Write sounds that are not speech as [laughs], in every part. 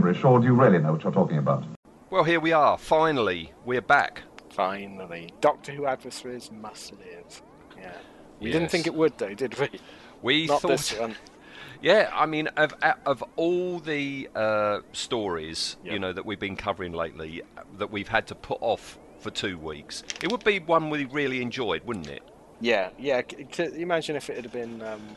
Is that gibberish, or do you really know what you're talking about? Well, here we are. Finally, we're back. Finally. Doctor Who adversaries must live. Yeah. We didn't think it would, though, did we? We Not thought, this one. [laughs] yeah. I mean, of of all the uh, stories Yeah. you know that we've been covering lately, uh, that we've had to put off for two weeks, it would be one we really enjoyed, wouldn't it? Yeah, yeah. c- c- imagine if it had been, um,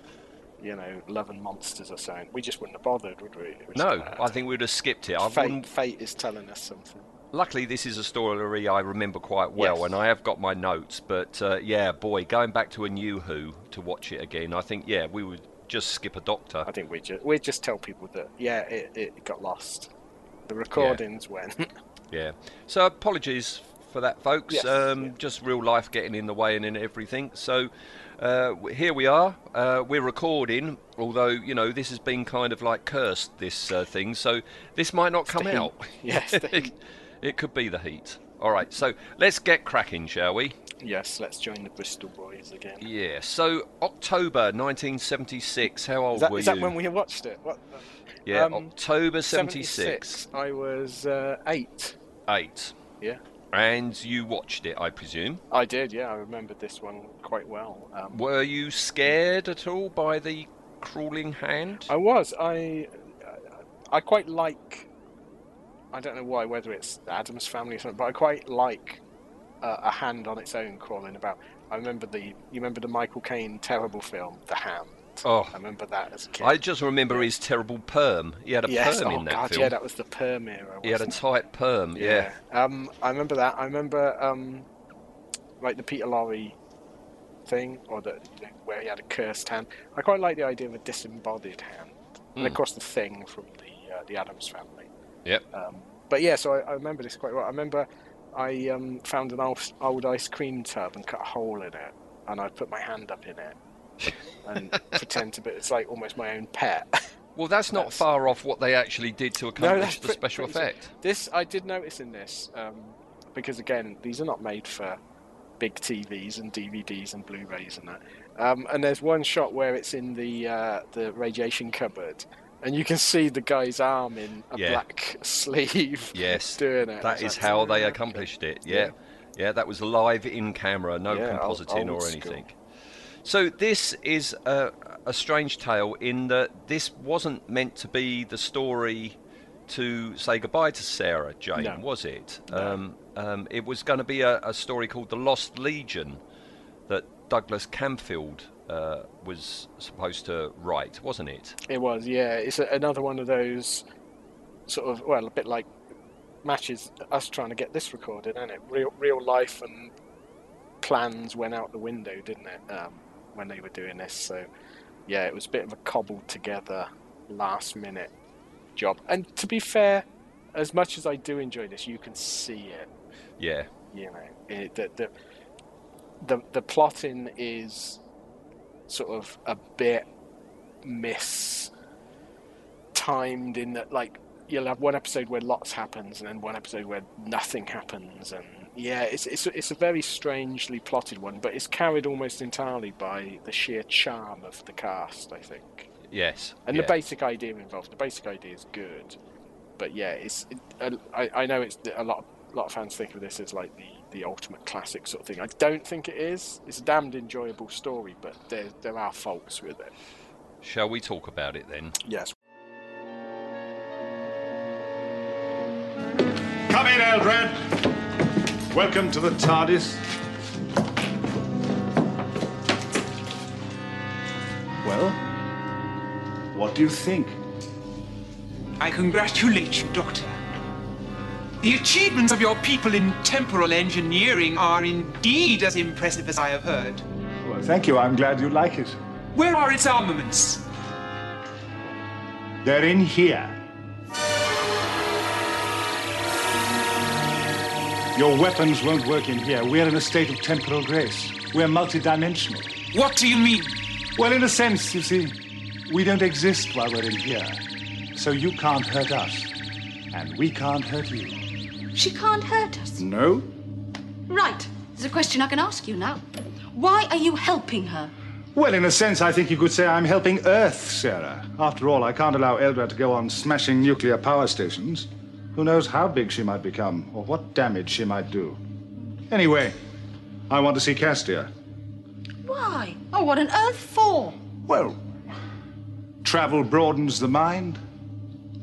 you know, Love and Monsters or something. We just wouldn't have bothered, would we? No. I think we'd have skipped it. Fate, wouldn't fate is telling us something. Luckily, this is a story I remember quite well, Yes. and I have got my notes. But uh, yeah, boy, going back to a new Who to watch it again, I think yeah, we would just skip a Doctor. I think we just we just tell people that yeah, it, it got lost. The recordings went. [laughs] Yeah. So apologies for that, folks. Yes, um, yeah. Just real life getting in the way and in everything. So uh, here we are. Uh, we're recording, although you know this has been kind of like cursed this uh, thing. So this might not come out. [laughs] Yes, [laughs] it could be the heat. All right. So let's get cracking, shall we? yes, let's join the Bristol boys again. Yeah. So October 1976. How old Is that, were is you? that when we watched it? What? yeah, um, October 76. I was uh, eight. Eight. Yeah. And you watched it, I presume. I did, yeah. I remembered this one quite well. Um, Were you scared at all by the crawling hand? I was. I I quite like. I don't know why, whether it's Addams family or something, but I quite like uh, a hand on its own crawling about. I remember the. You remember the Michael Caine terrible film, The Hand. Oh. I remember that as a kid. I just remember his terrible perm. He had a yes. perm oh in that God, film. yeah, that was the perm era. he had a tight perm. Yeah. Um, I remember that. I remember um, like the Peter Lorre thing, or the you know, where he had a cursed hand. I quite like the idea of a disembodied hand, and of Hmm. course the thing from the uh, the Addams family. Yep. Um, but yeah, so I, I remember this quite well. I remember I um, found an old, old ice cream tub and cut a hole in it, and I put my hand up in it [laughs] and pretend to be. It's like almost my own pet. [laughs] Well, that's not That's- far off what they actually did to accomplish the pre- special pretty effect. sure. This I did notice in this um, because again, these are not made for big TVs and DVDs and Blu-rays and that. Um, and there's one shot where it's in the uh, the radiation cupboard, and you can see the guy's arm in a Yeah. black [laughs] sleeve. Yes, doing it. That It's is like, how they "Oh, accomplished it. Yeah. Yeah. yeah, that was live in camera, no Yeah, old- compositing or old anything. So this is a, a strange tale in that this wasn't meant to be the story to say goodbye to Sarah Jane, No. was it? No. Um, um, it was going to be a, a story called The Lost Legion that Douglas Camfield uh, was supposed to write, wasn't it? It was, yeah. It's a, another one of those sort of, well, a bit like matches us trying to get this recorded, isn't it? Real, real life and plans went out the window, didn't it? Um, when they were doing this, so yeah, it was a bit of a cobbled together, last minute job. And to be fair, as much as I do enjoy this, you can see it. Yeah, You know, it, the, the the the plotting is sort of a bit miss timed in that like you'll have one episode where lots happens and then one episode where nothing happens and yeah it's it's it's a very strangely plotted one but it's carried almost entirely by the sheer charm of the cast I think yes. and yeah. the basic idea involved the basic idea is good but yeah it's it, uh, I, I know it's a lot a lot of fans think of this as like the the ultimate classic sort of thing I don't think it is it's a damned enjoyable story but there there are faults with it Shall we talk about it then? yes Come in, Eldrad. Welcome to the TARDIS. Well, what do you think? I congratulate you, Doctor. The achievements of your people in temporal engineering are indeed as impressive as I have heard. Well, thank you. I'm glad you like it. Where are its armaments? They're in here. Your weapons won't work in here. We're in a state of temporal grace. We're multidimensional. What do you mean? Well, in a sense, you see, we don't exist while we're in here. So you can't hurt us. And we can't hurt you. She can't hurt us. No? Right. There's a question I can ask you now. Why are you helping her? Well, in a sense, I think you could say I'm helping Earth, Sarah. After all, I can't allow Eldrad to go on smashing nuclear power stations. Who knows how big she might become, or what damage she might do. Anyway, I want to see Kastria. Why? Oh, what on earth for? Well, travel broadens the mind.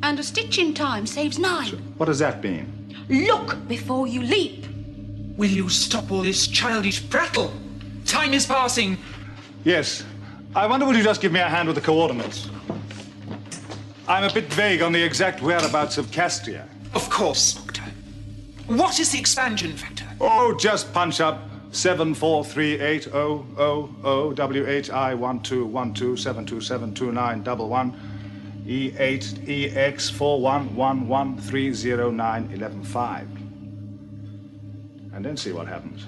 And a stitch in time saves nine. What does that mean? Look before you leap. Will you stop all this childish prattle? Time is passing. Yes. I wonder would you just give me a hand with the coordinates? I'm a bit vague on the exact whereabouts of Kastria. Of course, Doctor. What is the expansion factor? Oh, just punch up seven four three eight oh oh oh WHI one two one two seven two seven two nine double one E eight EX four one one one three zero nine eleven five. And then see what happens.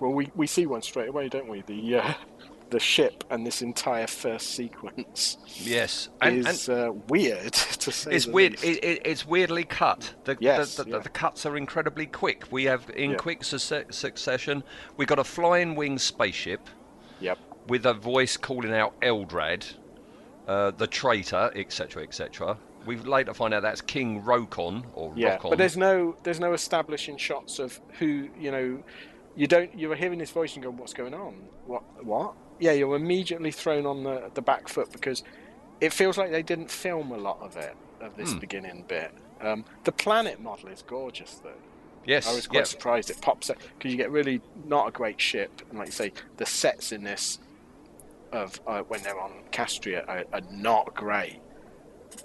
Well, we, we see one straight away, don't we? The uh, the ship and this entire first sequence Yes, and, is uh, weird [laughs] to say. It's weird. It, it, it's weirdly cut. The, Yes, the, the, yeah. the cuts are incredibly quick. We have in Yeah. quick succe- succession. We got a flying wing spaceship Yep. with a voice calling out Eldrad, uh, the traitor, etc., etc. We later find out that's King Rokon or Yeah, Rokon. but there's no there's no establishing shots of who you know. You don't. You're hearing this voice and going, "What's going on? What? What?" Yeah, you're immediately thrown on the the back foot because it feels like they didn't film a lot of it of Hmm. this beginning bit. Um, the planet model is gorgeous, though. yes, I was quite yeah. surprised it pops up because you get really not a great ship, and like you say, the sets in this of uh, when they're on Kastria are, are not great,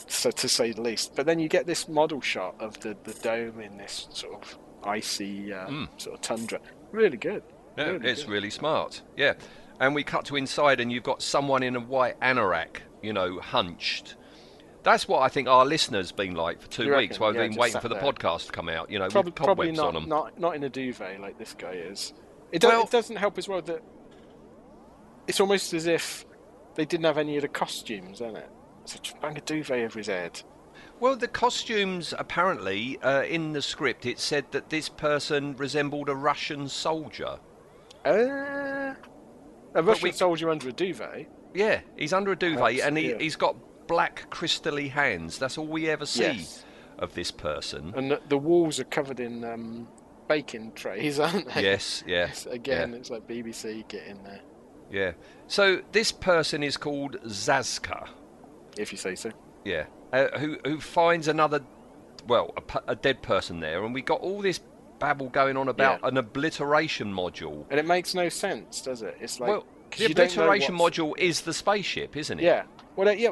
so to say the least. But then you get this model shot of the, the dome in this sort of icy uh, sort of tundra. Really good. Hmm. Really it's good. really smart. Yeah, and we cut to inside, and you've got someone in a white anorak, you know, hunched. That's what I think our listeners been like for two You weeks while Yeah, they've been waiting for the there. podcast to come out. You know, Probably, with probably not, on them. not not in a duvet like this guy is. It, Well- it doesn't help as well that it's almost as if they didn't have any of the costumes, isn't it? So just bang a duvet over his head. Well, the costumes apparently uh, in the script it said that this person resembled a Russian soldier. Uh, a Russian we- soldier under a duvet. Yeah, he's under a duvet That's- and he, yeah. he's got black crystally hands. That's all we ever see Yes. of this person. And the, the walls are covered in um, baking trays, [laughs] aren't they? Yes, yes. Again, yeah. it's like BBC, get in there, Yeah. So this person is called Zazka. if you say so. Yeah. Uh, who who finds another, well, a, a dead person there, and we got all this babble going on about Yeah. an obliteration module. And it makes no sense, does it? It's like well, the you don't know obliteration module is the spaceship, isn't it? Yeah. Well, yeah.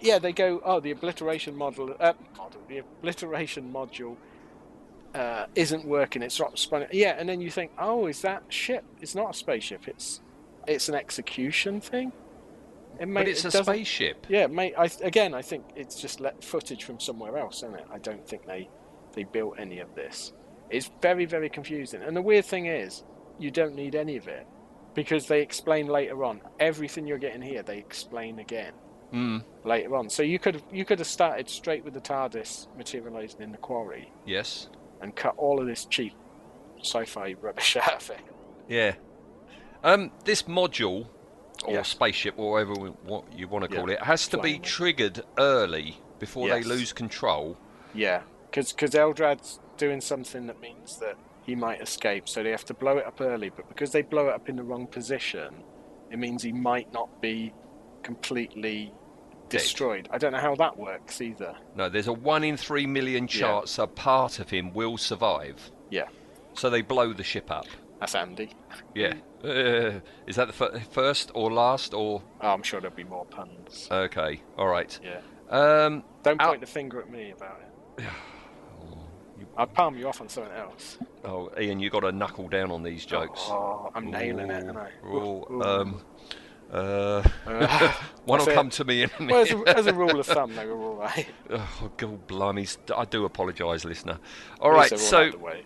Yeah, they go. Oh, the obliteration model. Uh, model. The obliteration module uh, isn't working. It's not spun. Yeah, and then you think, oh, is that ship? It's not a spaceship. It's it's an execution thing. It may, But it's it a spaceship. Yeah, mate. I again, I think it's just let footage from somewhere else, isn't it? I don't think they they built any of this. It's very very confusing. And the weird thing is, you don't need any of it because they explain later on everything you're getting here. They explain again Mm, later on. So you could have you could have started straight with the TARDIS materializing in the quarry yes. and cut all of this cheap sci-fi rubbish [laughs] out of it. Yeah. Um, this module or Yeah. spaceship, or whatever what you want to Yeah, call it, has to be flying one. triggered early before Yes. they lose control. Yeah, because Eldrad's doing something that means that he might escape, so they have to blow it up early. But because they blow it up in the wrong position, it means he might not be completely destroyed. I don't know how that works either. No, there's a one in three million chance a part of him will survive. Yeah. So they blow the ship up. That's Andy. Yeah. Uh, is that the fir- first or last or? Oh, I'm sure there'll be more puns. Okay. All right. Yeah. Um, Don't out- point the finger at me about it. [sighs] I'll palm you off on something else. Oh, Ian, you got to knuckle down on these jokes. Oh, I'm nailing it, aren't I? Ooh, Ooh. um, uh, Uh, [laughs] one will it. come to me in a Well, as minute. a, as a rule of thumb, they were all [laughs] right. Oh, God, blimey. I do apologise, listener. All right, all so way.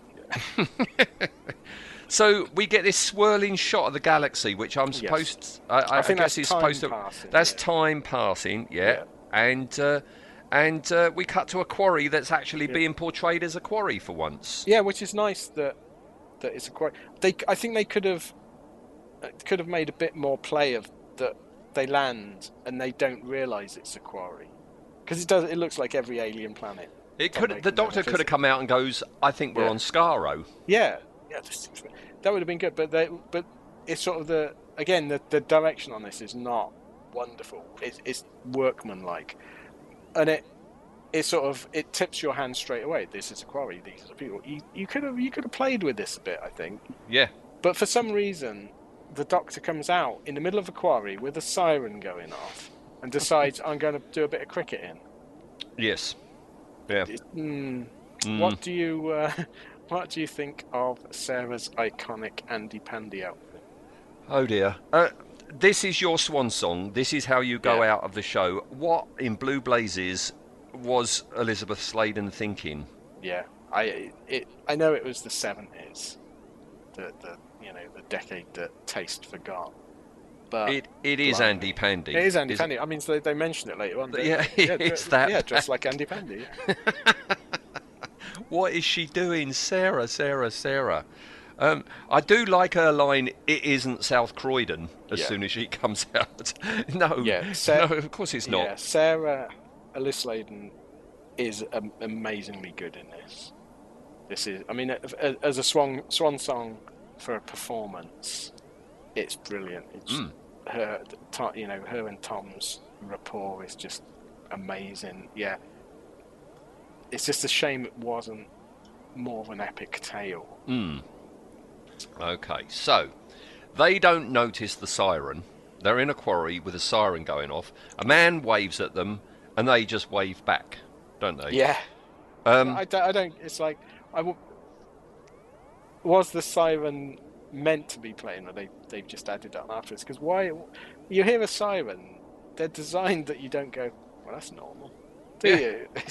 so we get this swirling shot of the galaxy, which I'm supposed. I, I, I think guess that's is time supposed to. passing, that's yeah. time passing, yeah. And uh, and uh, we cut to a quarry that's actually being portrayed as a quarry for once. Yeah, which is nice that that it's a quite. They, I think they could have uh, could have made a bit more play of that. They land and they don't realise it's a quarry because it does. It looks like every alien planet. It could. The doctor could have come out and goes, "I think we're Yeah. on Skaro." Yeah, yeah, that would have been good. But they, but it's sort of the again the, the direction on this is not wonderful. It's, it's workmanlike, and it it sort of it tips your hand straight away. This is a quarry. These are the people. You, you could have you could have played with this a bit, I think. Yeah. But for some reason, the doctor comes out in the middle of a quarry with a siren going off and decides I'm going to do a bit of cricketing. Yes. Yeah. Mm, Mm. What do you uh, [laughs] what do you think of Sarah's iconic Andy Pandy outfit? Oh dear. Uh, this is your swan song. This is how you go out of the show. What in blue blazes was Elisabeth Sladen thinking? Yeah, I it I know it was the seventies, the the you know the decade that taste forgot. But It it is blimey. Andy Pandy. It is Andy Pandy. I mean, so they, they mention it later on. don't [laughs] Yeah, it's dre- that Yeah, dressed like Andy Pandy. [laughs] [laughs] What is she doing, Sarah? Sarah, Sarah. Um, I do like her line. It isn't South Croydon. As Yeah. soon as she [laughs] comes out, no, Yeah, no, of course it's not. Yeah, Sarah Alice Sladen is um, amazingly good in this. This is, I mean, as a swan swan song for a performance, it's brilliant. It's Mm. her, you know, her and Tom's rapport is just amazing. Yeah, it's just a shame it wasn't more of an epic tale. Hmm. Okay, so they don't notice the siren. They're in a quarry with a siren going off. A man waves at them, and they just wave back, don't they? Yeah. Um, I, don't, I don't. It's like I w- was the siren meant to be playing, or they they've just added that afterwards? Because why you hear a siren, they're designed that you don't go. Well, that's normal, do Yeah. you? [laughs]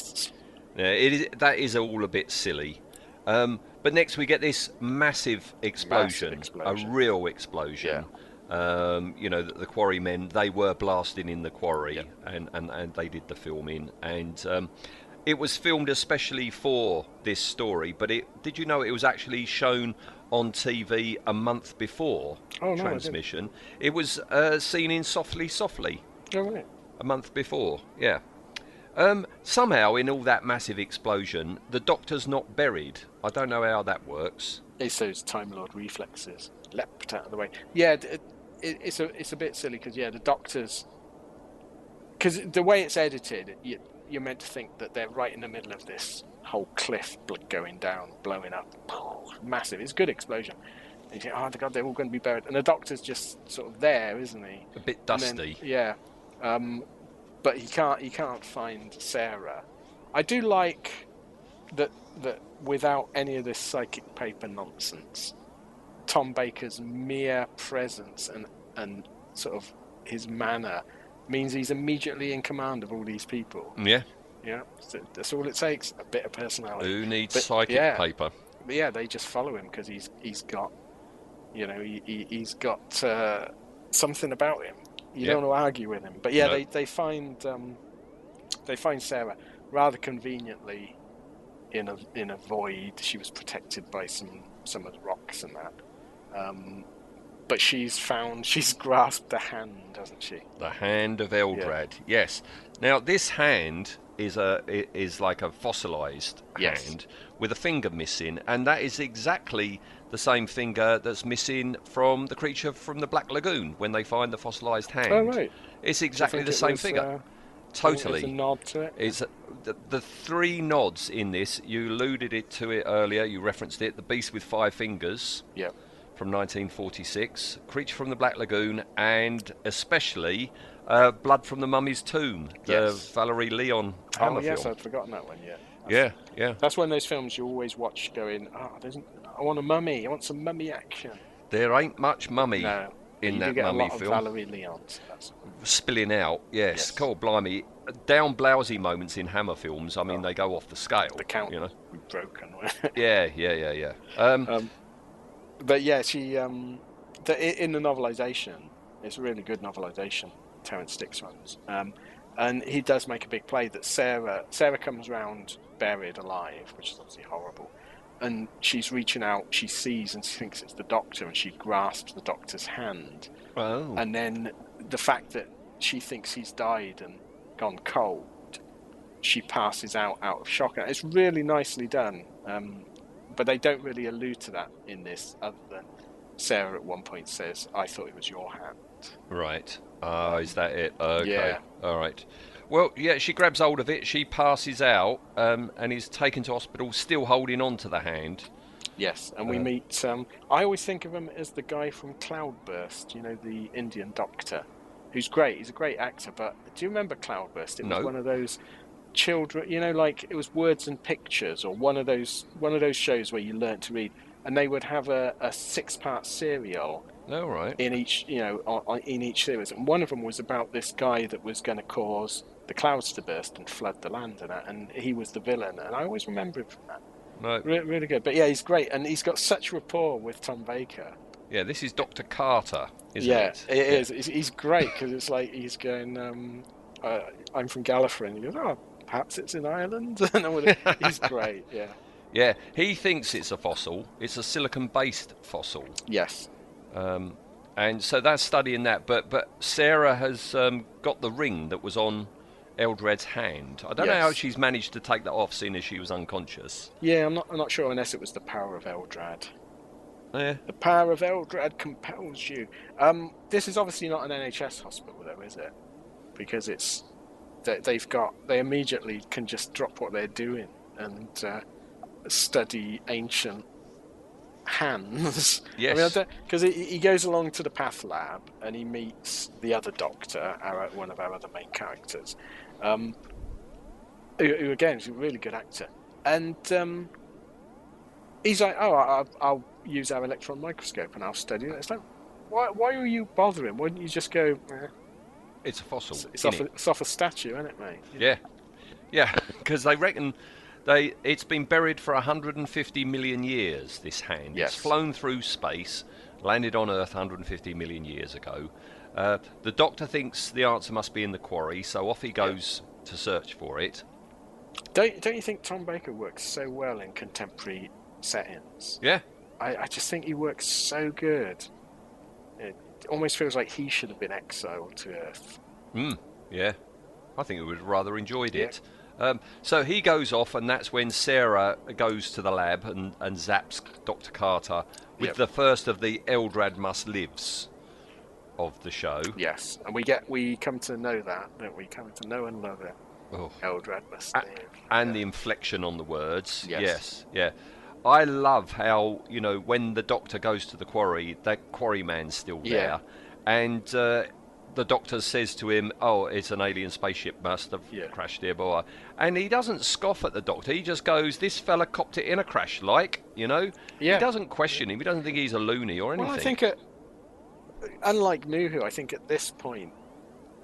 Yeah, it is, that is all a bit silly. Um, but next we get this massive explosion, explosion. a real explosion. Um, you know, the, the quarrymen, they were blasting in the quarry and, and, and they did the filming. And um, it was filmed especially for this story, but it did you know it was actually shown on TV a month before Oh, no, transmission? It was uh, seen in Softly Softly oh, right. a month before. Yeah. Um, somehow, in all that massive explosion, the doctor's not buried. I don't know how that works. It's those Time Lord reflexes leapt out of the way. Yeah, it, it, it's a it's a bit silly because yeah, the doctors because the way it's edited, you, you're meant to think that they're right in the middle of this whole cliff going down, blowing up, [sighs] massive. It's a good explosion. And you think, oh god, they're all going to be buried, and the doctor's just sort of there, isn't he? A bit And then- dusty. yeah, um, but he can't he can't find Sarah. I do like that that without any of this psychic paper nonsense, Tom Baker's mere presence and and sort of his manner means he's immediately in command of all these people. Yeah. Yeah, so that's all it takes. A bit of personality. Who needs But, psychic yeah, paper? but yeah, they just follow him because he's he's got, you know, he, he he's got uh, something about him. You Yeah. don't want to argue with him. But yeah, No. they they find um, they find Sarah rather conveniently in a in a void. She was protected by some some of the rocks and that. Um, but she's found [laughs] she's grasped a hand, hasn't she? The hand of Eldrad. Yes. Now this hand is a is like a fossilized Yes. hand with a finger missing, and that is exactly the same finger that's missing from the creature from the Black Lagoon when they find the fossilized hand. Oh right. It's exactly the it same was, figure. uh, totally. It's a nod to it. It's a, the, the three nods in this. You alluded it to it earlier. You referenced it. The beast with five fingers. Yeah. from 1946, Creature from the Black Lagoon, and especially uh, Blood from the Mummy's Tomb, the Yes. Valerie Leon Oh Hammer yes, film. I'd forgotten that one. Yeah. Yeah, yeah. That's one of those films you always watch, going, "Oh, there's, I want a mummy. I want some mummy action." There ain't much mummy No, in that mummy a lot film. of Valerie Leon. so that's- Spilling out, yes. Yes. Cool, blimey. Down blousy moments in Hammer films, I mean, they go off the scale. The count You know? broken. [laughs] Yeah, yeah, yeah, yeah. Um, um, but yeah, she um, the, in the novelization, it's a really good novelization. Terrance Dicks runs, um, and he does make a big play that Sarah Sarah comes round buried alive, which is obviously horrible. And she's reaching out, she sees and she thinks it's the doctor, and she grasps the doctor's hand. oh. And then the fact that she thinks he's died and gone cold, she passes out out of shock. And it's really nicely done. Um, but they don't really allude to that in this, other than Sarah at one point says, "I thought it was your hand." Right. Oh, is that it? Okay. Yeah. All right. Well, yeah, she grabs hold of it, she passes out, um, and is taken to hospital, still holding on to the hand. Yes, and we Uh. meet. Um, I always think of him as the guy from Cloudburst. You know, the Indian doctor, who's great. He's a great actor. But do you remember Cloudburst? It was No. one of those children. You know, like it was words and pictures, or one of those one of those shows where you learnt to read, and they would have a, a six-part serial All right. in each. You know, in each series, and one of them was about this guy that was going to cause the clouds to burst and flood the land, and that, and he was the villain. And I always remember him from that. Right. Re- really good. But yeah, he's great, and he's got such rapport with Tom Baker. Yeah, this is Dr. Carter, isn't yeah, it? it is. He's, he's great because it's like he's going. Um, uh, I'm from Gallifrey, and he goes, "Oh, perhaps it's in Ireland." [laughs] and all that. he's great. Yeah. [laughs] Yeah, he thinks it's a fossil. It's a silicon-based fossil. Yes. Um, and so that's studying that. But but Sarah has um, got the ring that was on Eldrad's hand. I don't know how she's managed to take that off, seeing as she was unconscious. Yeah, I'm not. I'm not sure unless it was the power of Eldrad. Yeah. The power of Eldrad compels you. Um, this is obviously not an NHS hospital, though, is it? Because it's they, they've got they immediately can just drop what they're doing and uh, study ancient hands. [laughs] Yes. because he, he goes along to the path lab and he meets the other doctor, our, one of our other main characters, um, who, who again is a really good actor, and um, he's like, "Oh, I, I'll use our electron microscope and I'll study it." It's like, why, why are you bothering? Why don't you just go? Eh, It's a fossil. it's, off a, it's off a statue, isn't it, mate? Yeah, yeah, because they reckon they it's been buried for 150 million years. This hand, Yes. it's flown through space, landed on Earth 150 million years ago. Uh, the Doctor thinks the answer must be in the quarry, so off he goes to search for it. Don't don't you think Tom Baker works so well in contemporary settings? Yeah, I, I just think he works so good. It almost feels like he should have been exiled to Earth. mm, yeah. I think we would have rather enjoyed it. Um, so he goes off, and that's when Sarah goes to the lab and, and zaps Dr. Carter with Yep. the first of the Eldrad must lives of the show. Yes, and we get we come to know that, don't we? Come to know and love it. Oh. Eldrad must live. and the inflection on the words. Yes. Yes. yeah. I love how you know when the doctor goes to the quarry, that quarry man's still Yeah. there, and uh, the doctor says to him, "Oh, it's an alien spaceship must have Yeah. crashed here, blah." And he doesn't scoff at the doctor. He just goes, "This fella copped it in a crash, like you know." Yeah. He doesn't question him. He doesn't think he's a loony or anything. Well, I think at, unlike New Who, I think at this point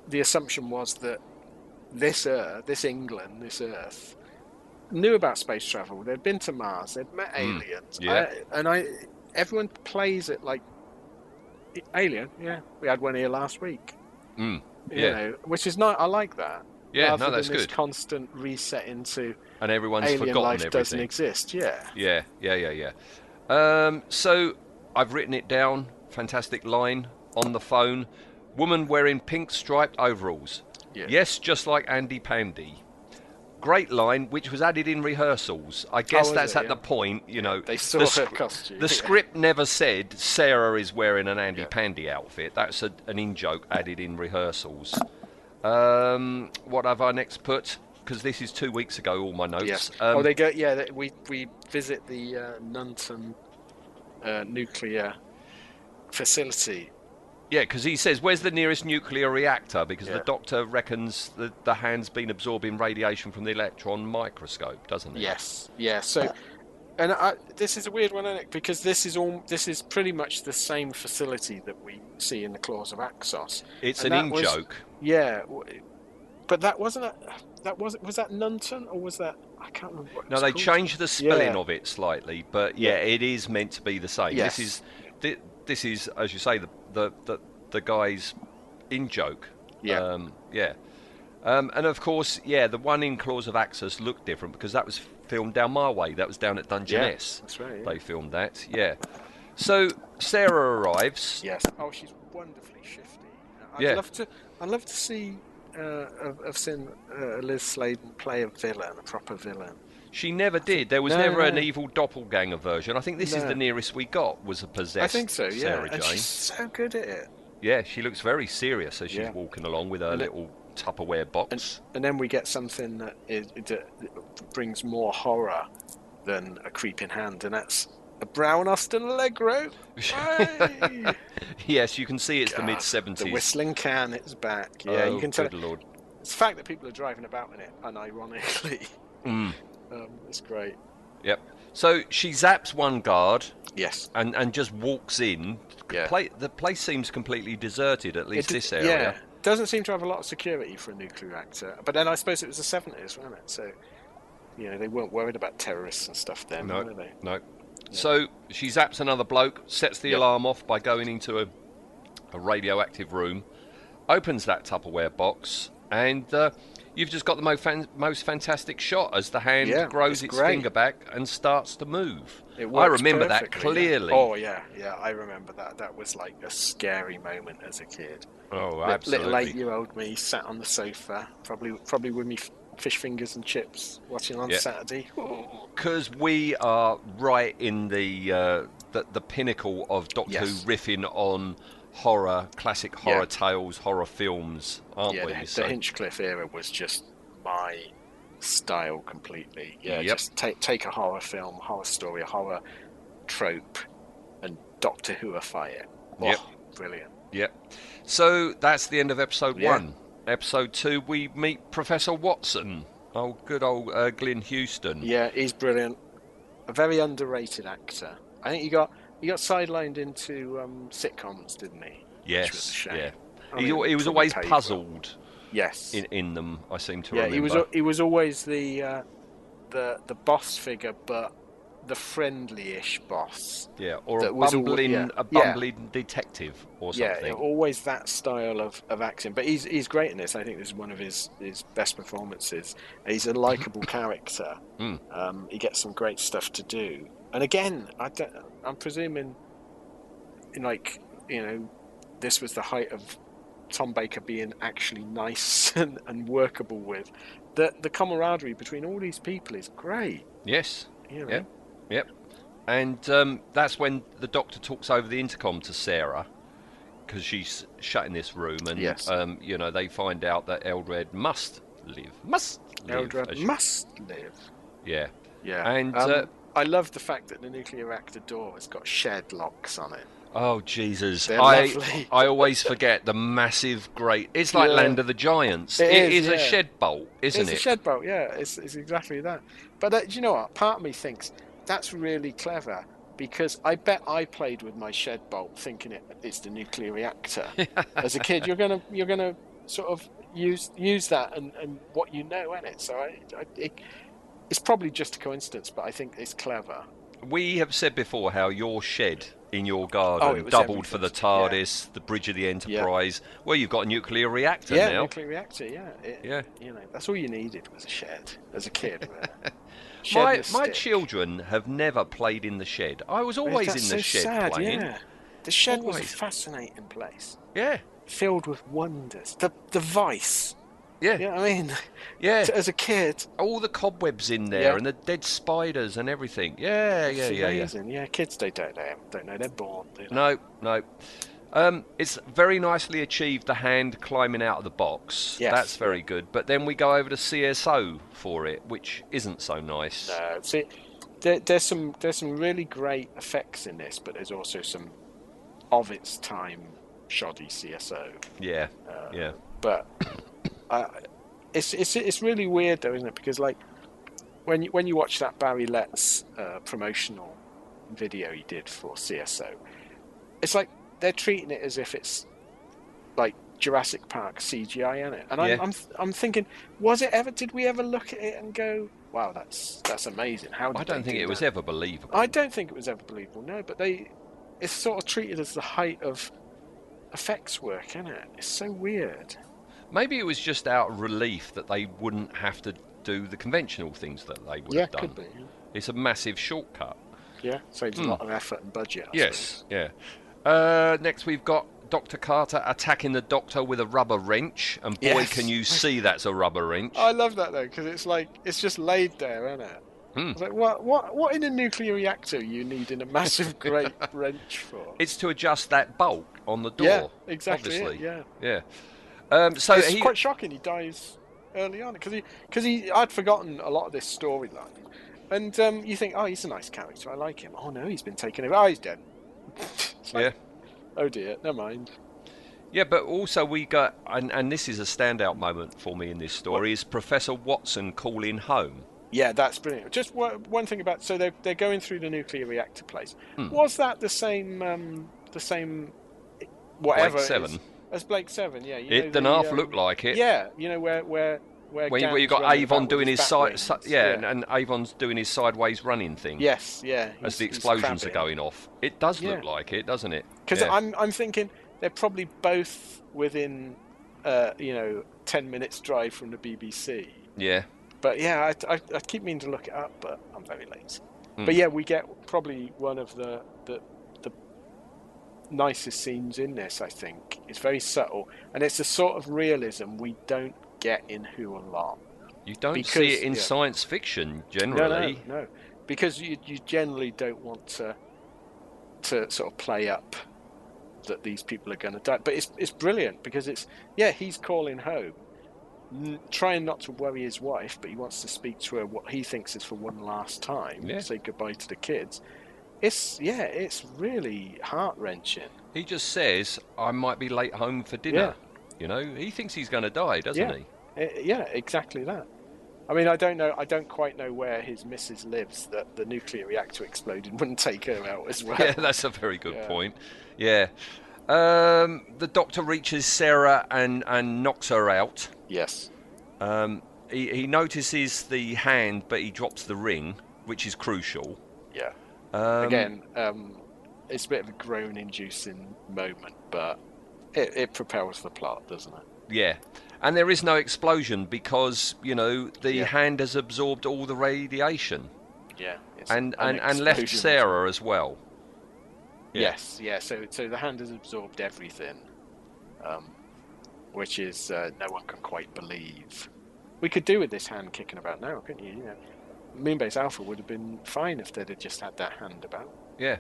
the assumption was that this Earth, this England, this Earth, knew about space travel. They'd been to Mars. They'd met Mm, aliens. yeah. I- and I, everyone plays it like alien. Yeah, we had one here last week. Mm, You yeah, know, which is not. I like that. Yeah, rather no, that's than this good. constant reset into and everyone's alien forgotten life everything. doesn't exist. Yeah. Yeah, yeah, yeah, yeah. Um, so I've written it down. Fantastic line on the phone. Woman wearing pink striped overalls. Yeah. Yes, just like Andy Pandy. Great line, which was added in rehearsals. I guess was that's it? at Yeah. the point, you know. They saw the scr- costume. The Yeah. script never said Sarah is wearing an Andy Yeah. Pandy outfit. That's a, an in joke added in rehearsals. Um, what have I next put? Because this is two weeks ago. All my notes. Yes. Um, oh, they go. Yeah, they, we we visit the uh, Nunton uh, nuclear facility. Yeah, because he says, "Where's the nearest nuclear reactor?" Because Yeah. the doctor reckons that the hand's been absorbing radiation from the electron microscope, doesn't it? Yes, yeah. So, and I, this is a weird one, isn't it? Because this is all this is pretty much the same facility that we see in the Claws of Axos. It's And an was- in-joke. Yeah, but that wasn't a, that was was that Nunton or was that I can't remember. What it No, they called. changed the spelling Yeah. of it slightly, but yeah, it is meant to be the same. Yes. This is thi- this is, as you say, the the the, the guy's in joke. Yeah. Um, yeah. Um, and of course, yeah, the one in Claws of Axos looked different because that was filmed down my way. That was down at Dungeness. that's right, yeah. They filmed that. Yeah. So Sarah arrives. Yes. Oh, she's wonderfully shifty. I'd Yeah. love to. I'd love to see. Uh, I've, I've seen uh, Liz Sladen play a villain, a proper villain. She never did. There was No, never an no. evil doppelganger version. I think this is the nearest we got was a possessed I think so. Yeah, Sarah and she's so good at it. Yeah, she looks very serious as she's Yeah. walking along with her And it- little Tupperware box. And then we get something that, is, that brings more horror than a creeping hand, and that's a brown Austin Allegro. [laughs] Yes, you can see it's the mid 70s. The whistling can, it's back. Yeah, oh, you can tell. good lord. It's the fact that people are driving about in it, unironically. Mm. It's great. Yep. So she zaps one guard Yes. and, and just walks in. Yeah. Play, the place seems completely deserted, at least It- this area. Yeah, doesn't seem to have a lot of security for a nuclear reactor. But then I suppose it was the seventies, wasn't it? So, you know, they weren't worried about terrorists and stuff then, No, were they? no. So she zaps another bloke, sets the Yeah. alarm off by going into a, a radioactive room, opens that Tupperware box, and uh, you've just got the mo- fan- most fantastic shot as the hand Yeah, grows it's its finger back and starts to move. It I remember that perfectly, yeah. clearly. Oh yeah, yeah, I remember that. That was like a scary moment as a kid. Oh, absolutely. Little eight-year-old me sat on the sofa, probably probably with me f- fish fingers and chips, watching on Yeah. Saturday. because we are right in the uh, the, the pinnacle of Doctor Yes. Who riffing on horror, classic horror Yeah. tales, horror films, aren't yeah, we? the, So- the Hinchcliffe era was just my style completely. Yeah, Yep. just take take a horror film, horror story, a horror trope, and Doctor Whoify it. Oh, Yep. brilliant. Yep. So that's the end of episode Yeah. one. Episode two, we meet Professor Watson. Oh, good old uh, Glyn Houston. Yeah, he's brilliant. A very underrated actor. I think he got he got sidelined into um, sitcoms, didn't he? Which was a Yes. shame. Yeah. I he, mean, he was always well. puzzled Yes. in, in them. I seem to yeah, remember. he was he was always the uh, the the boss figure, but the friendly-ish boss. yeah, or a was bumbling, yeah. a Yeah. bumbling detective or something. Yeah, always that style of, of acting. But he's he's great in this. I think this is one of his, his best performances. He's a likable [coughs] character. Mm. Um, he gets some great stuff to do. And again, I don't, I'm presuming, like you know, this was the height of Tom Baker being actually nice [laughs] and, and workable with. The the camaraderie between all these people is great. Yes. You know? Yep. Yep. And um, that's when the doctor talks over the intercom to Sarah because she's shut in this room, and Yes. um, you know they find out that Eldrad must live, must live. Eldrad must live. Yeah. Yeah. And Um, uh, I love the fact that the nuclear reactor door has got shed locks on it. oh Jesus, They're I lovely. I always forget the massive, great. It's like Yeah. Land of the Giants. It it is, is, a shed bolt, isn't it's it? a shed bolt, yeah. It's, it's exactly that. But uh, do you know what? Part of me thinks that's really clever because I bet I played with my shed bolt thinking it, it's the nuclear reactor. [laughs] As a kid, you're gonna you're gonna sort of use use that and, and what you know in it. So I, I, it, it's probably just a coincidence, but I think it's clever. We have said before how your shed in your garden Oh, doubled for the everything, yeah. TARDIS, the Bridge of the Enterprise. Well, you've got a nuclear reactor yeah, now. nuclear reactor. Yeah, it, Yeah. You know, that's all you needed was a shed as a kid. [laughs] Shed My, my children have never played in the shed. I was always That's in the so shed sad, playing. Yeah. The shed was a fascinating place, Yeah, filled with wonders. The the vice. Yeah, You know what I mean? yeah. As a kid, All the cobwebs in there Yeah. and the dead spiders and everything. Yeah, yeah, it's yeah, yeah. amazing. Yeah. kids they don't know. Don't know. They're born. they? No, no. Um, it's very nicely achieved. The hand climbing out of the box. Yes. That's very good. But then we go over to CSO for it, which isn't so nice. No, see, there, there's some there's some really great effects in this, but there's also some of its time shoddy CSO. Yeah, yeah. But uh, it's it's it's really weird though, isn't it? Because like when you, when you watch that Barry Letts uh, promotional video he did for CSO, it's like they're treating it as if it's like Jurassic Park CGI in it, and Yeah. I'm, I'm I'm thinking, was it ever? Did we ever look at it and go, "Wow, that's that's amazing"? How did I don't think do it was ever believable. I don't think it was ever believable. No, but they it's sort of treated as the height of effects work, isn't it? It's so weird. Maybe it was just out of relief that they wouldn't have to do the conventional things that they would Yeah, have done. could be. It's a massive shortcut. Yeah, saves Hmm. a lot of effort and budget. I Yes, yeah. Uh, next, we've got Dr. Carter attacking the Doctor with a rubber wrench, and boy, Yes. can you see that's a rubber wrench. I love that though because it's like it's just laid there, isn't it? Hmm. Like what what what in a nuclear reactor you need in a massive [laughs] great wrench for? It's to adjust that bolt on the door. Yeah, exactly it, yeah. Yeah. Um, so it's he, quite shocking. He dies early on because he because he I'd forgotten a lot of this storyline, and um, you think, oh, he's a nice character. I like him. Oh no, he's been taken over. Oh, he's dead. [laughs] Like, yeah. Oh dear. Never mind. Yeah, but also we got, and, and this is a standout moment for me in this story, is Professor Watson calling home. Yeah, that's brilliant. Just one, one thing about so they're they're going through the nuclear reactor place. Hmm. Was that the same um, the same whatever Seven. As Blake Seven? Yeah, you It know, didn't the, half um, look like it. Yeah, you know where where where When you, where you got Avon doing his side, si- yeah, And, and Avon's doing his sideways running thing. Yes, yeah. As the explosions are going off, it does look like it, doesn't it? Because Yeah. I'm I'm thinking they're probably both within uh, you know ten minutes drive from the BBC. yeah, But yeah, I, I, I keep meaning to look it up, but I'm very lazy. Hmm. But yeah, we get probably one of the nicest scenes in this. I think it's very subtle, and it's a sort of realism we don't get in Who a lot. you don't see it in yeah. science fiction No, generally. no, no, because you you generally don't want to to sort of play up that these people are going to die. But it's it's brilliant because it's yeah he's calling home, n- trying not to worry his wife, but he wants to speak to her what he thinks is for one last time, Yeah. say goodbye to the kids. It's yeah, it's really heart wrenching. He just says, "I might be late home for dinner." Yeah. You know, he thinks he's going to die, doesn't yeah, he? Eh, yeah, exactly that. I mean, I don't know. I don't quite know where his missus lives. That the nuclear reactor exploded [laughs] wouldn't take her out as well. Yeah, that's a very good Yeah. point. Yeah. Um, the doctor reaches Sarah and, and knocks her out. Yes. Um, he, he notices the hand, but he drops the ring, which is crucial. Yeah. Um, Again, um, it's a bit of a groan-inducing moment, but it, it propels the plot, doesn't it? Yeah. And there is no explosion because, you know, the Yeah. hand has absorbed all the radiation Yeah. It's and, an and, and left. Sarah as well. Yeah. Yes. Yeah. So so the hand has absorbed everything, um, which is uh, no one can quite believe. We could do with this hand kicking about now, couldn't you? You know, Moonbase Alpha would have been fine if they'd have just had that hand about. Yeah.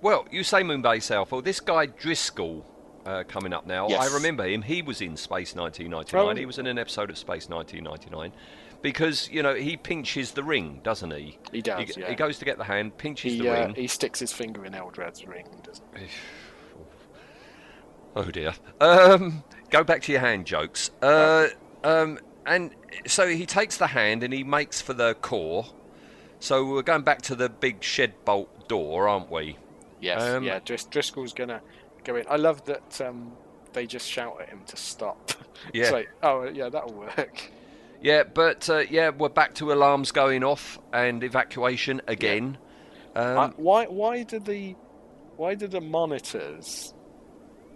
Well, you say Moonbase Alpha. This guy Driscoll uh, coming up now. Yes. I remember him. He was in Space 1999. Oh. He was in an episode of Space 1999. Because, you know, he pinches the ring, doesn't he? He does, He, yeah. he goes to get the hand, pinches He the uh, ring. he sticks his finger in Eldrad's ring, doesn't he? Oh dear. Um, go back to your hand jokes. Uh, um, and so he takes the hand and he makes for the core. So we're going back to the big shed bolt door, aren't we? Yes, Um, yeah. Dris- Driscoll's gonna go in. I love that um, they just shout at him to stop. [laughs] Yeah. it's like, oh yeah, that'll work. Yeah, but uh, yeah, we're back to alarms going off and evacuation again. Um, Uh, why? Why did the why did the monitors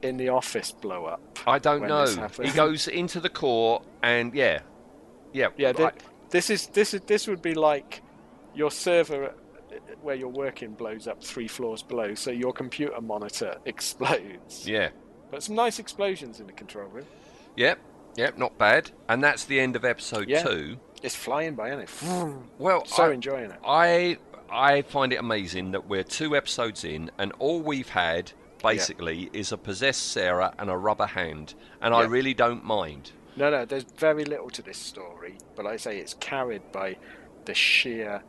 in the office blow up? I don't know. He goes into the core and yeah, yeah, Yeah, thi- I- this is this is this would be like your server uh, where you're working blows up three floors below, so your computer monitor [laughs] explodes. yeah, But some nice explosions in the control room. yep, yep, not bad. And that's the end of episode Yeah. two. It's flying by, isn't it? [sighs] Well, so I- enjoying it. I I find it amazing that we're two episodes in and all we've had basically is a possessed Sarah and a rubber hand, and I really don't mind. No, no, there's very little to this story, but I say it's carried by the sheer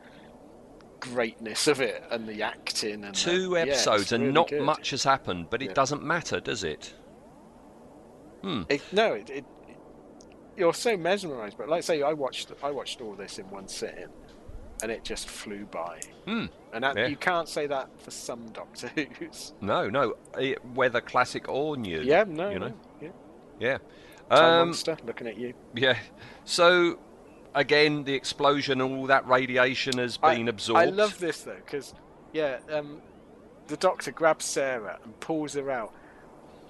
greatness of it and the acting and Two the, yeah, episodes and really not good. much has happened, but it Yeah. doesn't matter, does it? Hmm. It, no, it, it, you're so mesmerised. But like I say, I watched I watched all this in one sitting, and it just flew by. Hmm. And that, Yeah. you can't say that for some [laughs] Doctor Who's. No, no, whether classic or new. Yeah, no, you know, no, yeah. yeah. Um, Monster, looking at you. Yeah. So again, the explosion and all that radiation has been I, absorbed. I love this though because yeah, um, the Doctor grabs Sarah and pulls her out.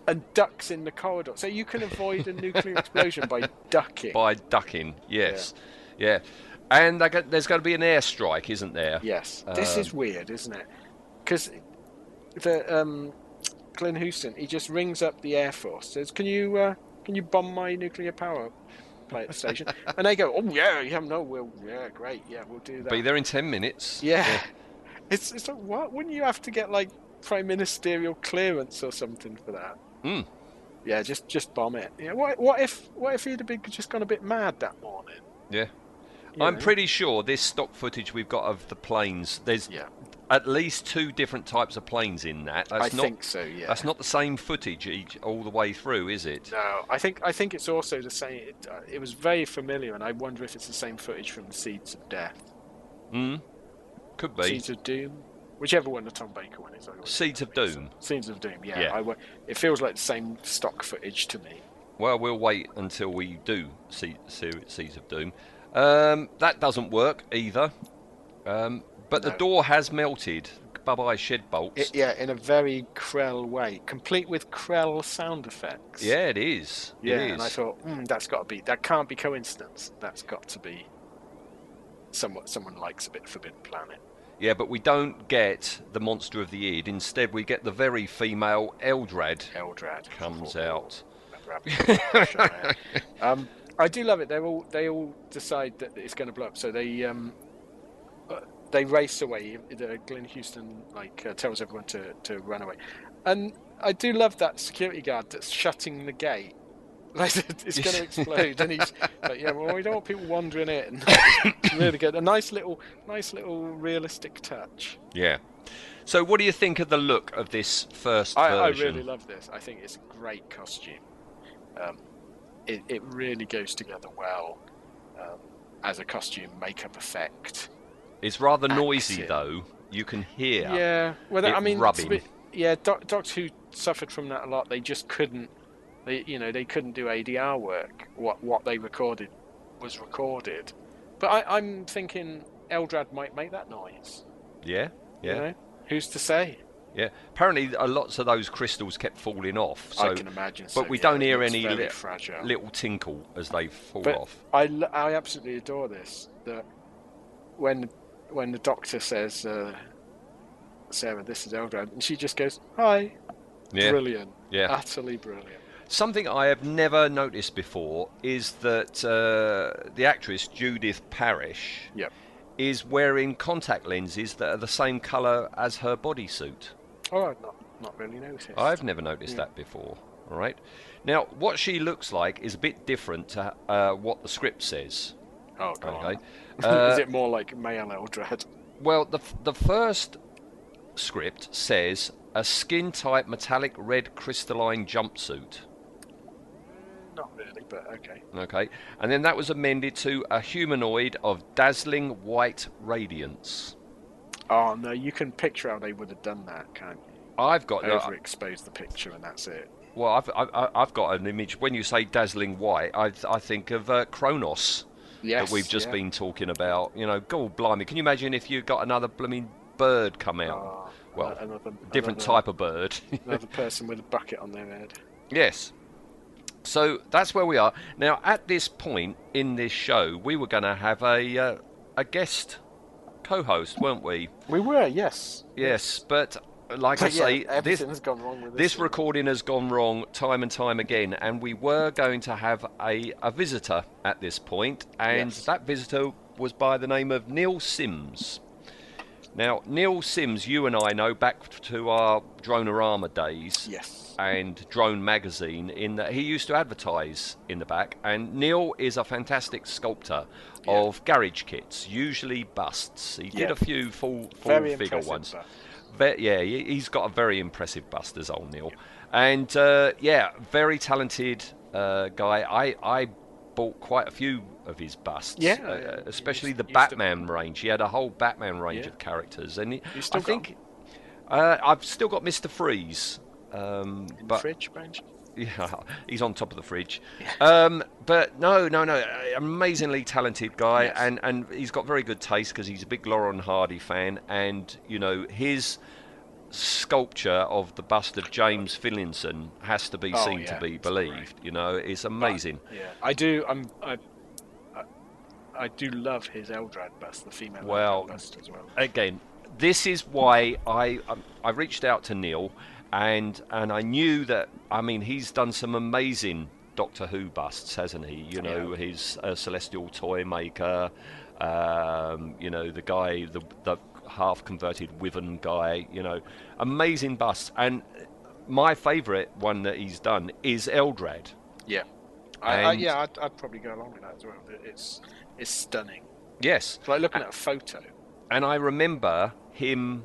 And ducks in the corridor, so you can avoid a nuclear explosion by [laughs] ducking. by ducking. Yes. Yeah. And they got- there's going to be an airstrike, isn't there? Yes, this is Um, weird, isn't it? Because the um, Glyn Houston, he just rings up the Air Force, says, "Can you uh, can you bomb my nuclear power plant station?" [laughs] and they go, "Oh yeah, yeah, no, we'll yeah, great, yeah, we'll do that." Be there in ten minutes. Yeah. [laughs] It's it's like what? Wouldn't you have to get like prime ministerial clearance or something for that? Mm. Yeah, just just bomb it. Yeah. What what if what if he'd have been just gone a bit mad that morning? Yeah. You I'm pretty sure this stock footage we've got of the planes. There's Yeah. at least two different types of planes in that. That's I not, think so, yeah. That's not the same footage each all the way through, is it? No, I think I think it's also the same. It, uh, it was very familiar, and I wonder if it's the same footage from the Seeds of Death, Hmm. Could be. Seeds of Doom, whichever one the Tom Baker one is. I Seeds of Doom. Seeds of Doom, yeah. Yeah. I it feels like the same stock footage to me. Well, we'll wait until we do see, see Seeds of Doom. Um, that doesn't work either. Um, but the door has melted. Bye bye shed bolts. It, yeah, in a very Krell way, complete with Krell sound effects. yeah, it is. yeah. it is. And I thought, mm, that's got to be. That can't be coincidence. That's got to be. Someone someone likes a bit Forbidden Planet. Yeah, but we don't get the monster of the id. Instead, we get the very female Eldrad. Eldrad comes Oh, out. [laughs] um, I do love it. They all they all decide that it's going to blow up, so they um, uh, they race away. The Glyn Houston like uh, tells everyone to, to run away, and I do love that security guard that's shutting the gate. [laughs] Like it's going to explode, and he's like, "Yeah, well, we don't want people wandering in." It's [laughs] really good. A nice little, nice little realistic touch. Yeah. So, what do you think of the look of this first I, I really love this. I think it's a great costume. Um, it, it really goes together well um, as a costume makeup effect. It's rather noisy, though. You can hear. Yeah, well, I mean, rubbing. bit- yeah, Doc, Doctor Who suffered from that a lot. They just couldn't, they you know, they couldn't do ADR work. What what they recorded was recorded. But I, I'm thinking Eldrad might make that noise. Yeah. You Yeah. know? Who's to say? Yeah. Apparently, a lots of those crystals kept falling off. So, I can imagine. But so, we yeah, don't hear any li- little tinkle as they fall But off. I, l- I absolutely adore this. That when when the doctor says, uh, "Sarah, this is Eldrad," and she just goes, "Hi." Yeah. Brilliant. Yeah. Utterly brilliant. Something I have never noticed before is that uh, the actress Judith Paris Yep. is wearing contact lenses that are the same colour as her bodysuit. Oh, I've not not really noticed. I've never noticed Yeah. that before. All right. Now, what she looks like is a bit different to uh, what the script says. Oh, go Okay. Uh, [laughs] is it more like male Eldrad? Well, the f- the first script says a skin tight metallic red crystalline jumpsuit. Not really, but okay. Okay, and then that was amended to a humanoid of dazzling white radiance. Oh no, you can picture how they would have done that, can't you? I've got Overexpose the picture, and that's it. well, I've, I've I've got an image. When you say dazzling white, I I think of uh, Kronos Yes, that we've just yeah. been talking about. You know, God blimey, can you imagine if you got another blooming bird come out? Oh, well, another- different another- type of bird. [laughs] Another person with a bucket on their head. Yes. So that's where we are now. At this point in this show, we were going to have a uh, a guest co-host, weren't we? We were, yes. Yes, but like I But [laughs] yeah, say, this gone wrong with this this recording has gone wrong time and time again, and we were going to have a a visitor at this point, and Yes. that visitor was by the name of Neil Sims. Now, Neil Sims, you and I know back to our Dronorama days. Yes. And Drone magazine in that he used to advertise in the back. And Neil is a fantastic sculptor of garage kits, usually busts. He did a few full full figure ones. bust. Yeah, he- he's got a very impressive bust as old Neil, and uh, yeah, very talented uh, guy. I I bought quite a few of his busts. Yeah, uh, especially Used- the used to- Batman range. He had a whole Batman range Yeah. of characters, and he, I think uh, I've still got Mister Freeze. Um, but Fridge [laughs] yeah, he's on top of the fridge. Um, but no, no, no, amazingly talented guy, Yes. and and he's got very good taste because he's a big Laurel and Hardy fan, and you know his sculpture of the bust of James Finlayson has to be Oh, seen yeah, to be believed. You know, it's amazing. Yeah, I do. I'm. I, I, I do love his Eldrad bust, the female Well, Eldrad bust as well. again, this is why I um, I reached out to Neil, and and I knew that I mean he's done some amazing Doctor Who busts, hasn't he? You know Yeah. his uh, Celestial Toy Maker, um, you know the guy the the half converted Wyvern guy, you know, amazing busts. And my favourite one that he's done is Eldrad. Yeah, I, I, yeah, I'd, I'd probably go along with that as well. It's it's stunning. Yes, It's like looking at a photo. And I remember him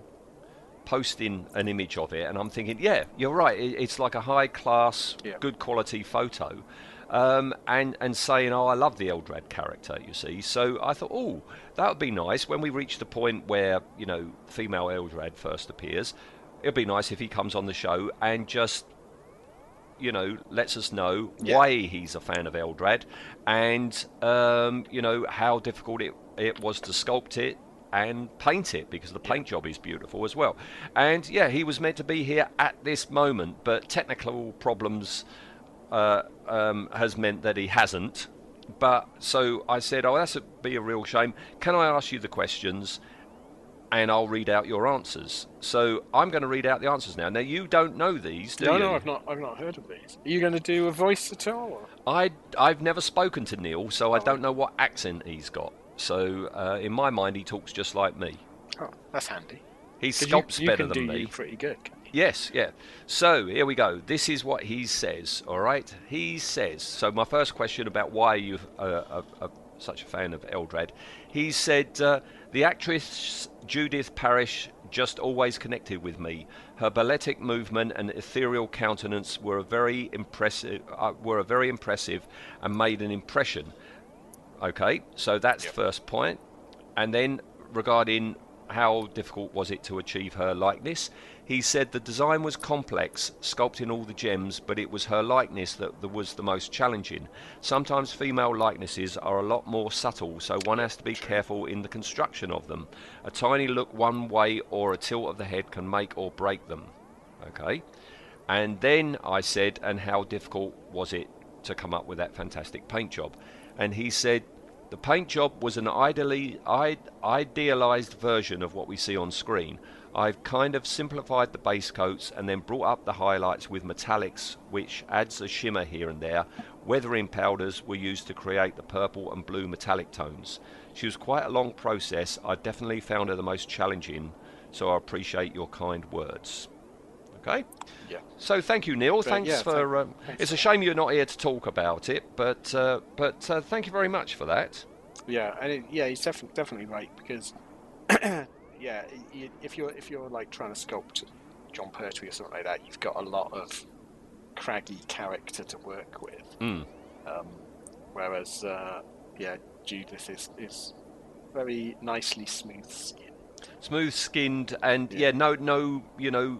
posting an image of it, and I'm thinking, yeah, you're right. It's like a high class, Yeah. good quality photo, um, and and saying, oh, I love the Eldrad character. You see, so I thought, oh, that would be nice when we reach the point where you know female Eldrad first appears. It'd be nice if he comes on the show and just you know, lets us know Yeah. why he's a fan of Eldrad, and um, you know how difficult it it was to sculpt it and paint it because the paint job is beautiful as well. And yeah, he was meant to be here at this moment, but technical problems uh, um, has meant that he hasn't. But so I said, oh, that's a, be a real shame. Can I ask you the questions? And I'll read out your answers. So I'm going to read out the answers now. Now you don't know these, do no, you? no, I've not. I've not heard of these. Are you going to do a voice at all? I I've never spoken to Neil, so I Oh. don't know what accent he's got. So uh, in my mind, he talks just like me. Oh, that's handy. He sculpts you, you better can than do me. pretty good. Yes, yeah. So here we go. This is what he says. All right, he says. So my first question about why are you uh, uh, such a fan of Eldrad? He said uh, the actress Judith Paris just always connected with me. Her balletic movement and ethereal countenance were a very impressive. Uh, were a very impressive and made an impression. Okay, so that's the first point. And then regarding how difficult was it to achieve her likeness, he said the design was complex, sculpting all the gems, but it was her likeness that, that was the most challenging. Sometimes female likenesses are a lot more subtle, so one has to be careful in the construction of them. A tiny look one way or a tilt of the head can make or break them. Okay? And then I said, and how difficult was it to come up with that fantastic paint job? And he said, the paint job was an ideally, ide- idealized version of what we see on screen. I've kind of simplified the base coats and then brought up the highlights with metallics, which adds a shimmer here and there. Weathering powders were used to create the purple and blue metallic tones. She was quite a long process. I definitely found her the most challenging, so I appreciate your kind words. Okay? Yeah. So thank you, Neil. Thanks yeah, for. um, thanks it's a shame you're not here to talk about it, but uh, but uh, thank you very much for that. Yeah, and it, yeah, he's definitely definitely right because [clears throat] yeah, if you're if you're like trying to sculpt Jon Pertwee or something like that, you've got a lot of craggy character to work with. Mm. Um, whereas uh, yeah, Judith is is very nicely smooth skin. Smooth skinned and yeah. Yeah. no no you know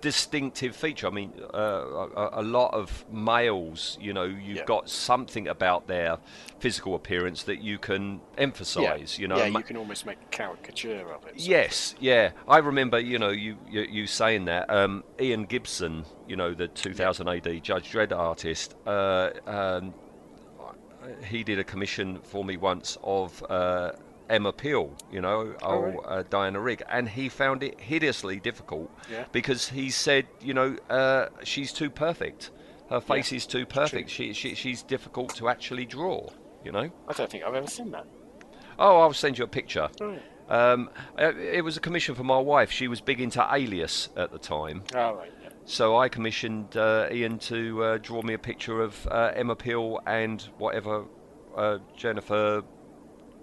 distinctive feature. I mean, uh, a, a lot of males, you know, you've Yeah. got something about their physical appearance that you can emphasise. You know, yeah, you can almost make a caricature of it. Yes, yeah. I remember, you know, you you, you saying that. Um, Ian Gibson, you know, the 2000 AD Judge Dredd artist, uh, um, he did a commission for me once of uh, Emma Peel, you know, Oh, or right. uh, Diana Rigg, and he found it hideously difficult Yeah. because he said, you know, uh, she's too perfect. Her face is too perfect. She, she she's difficult to actually draw. You know. I don't think I've ever seen that. Oh, I'll send you a picture. Um, uh, it was a commission for my wife. She was big into Alias at the time. oh right, yeah. so I commissioned uh, Ian to uh, draw me a picture of uh, Emma Peel and whatever uh, Jennifer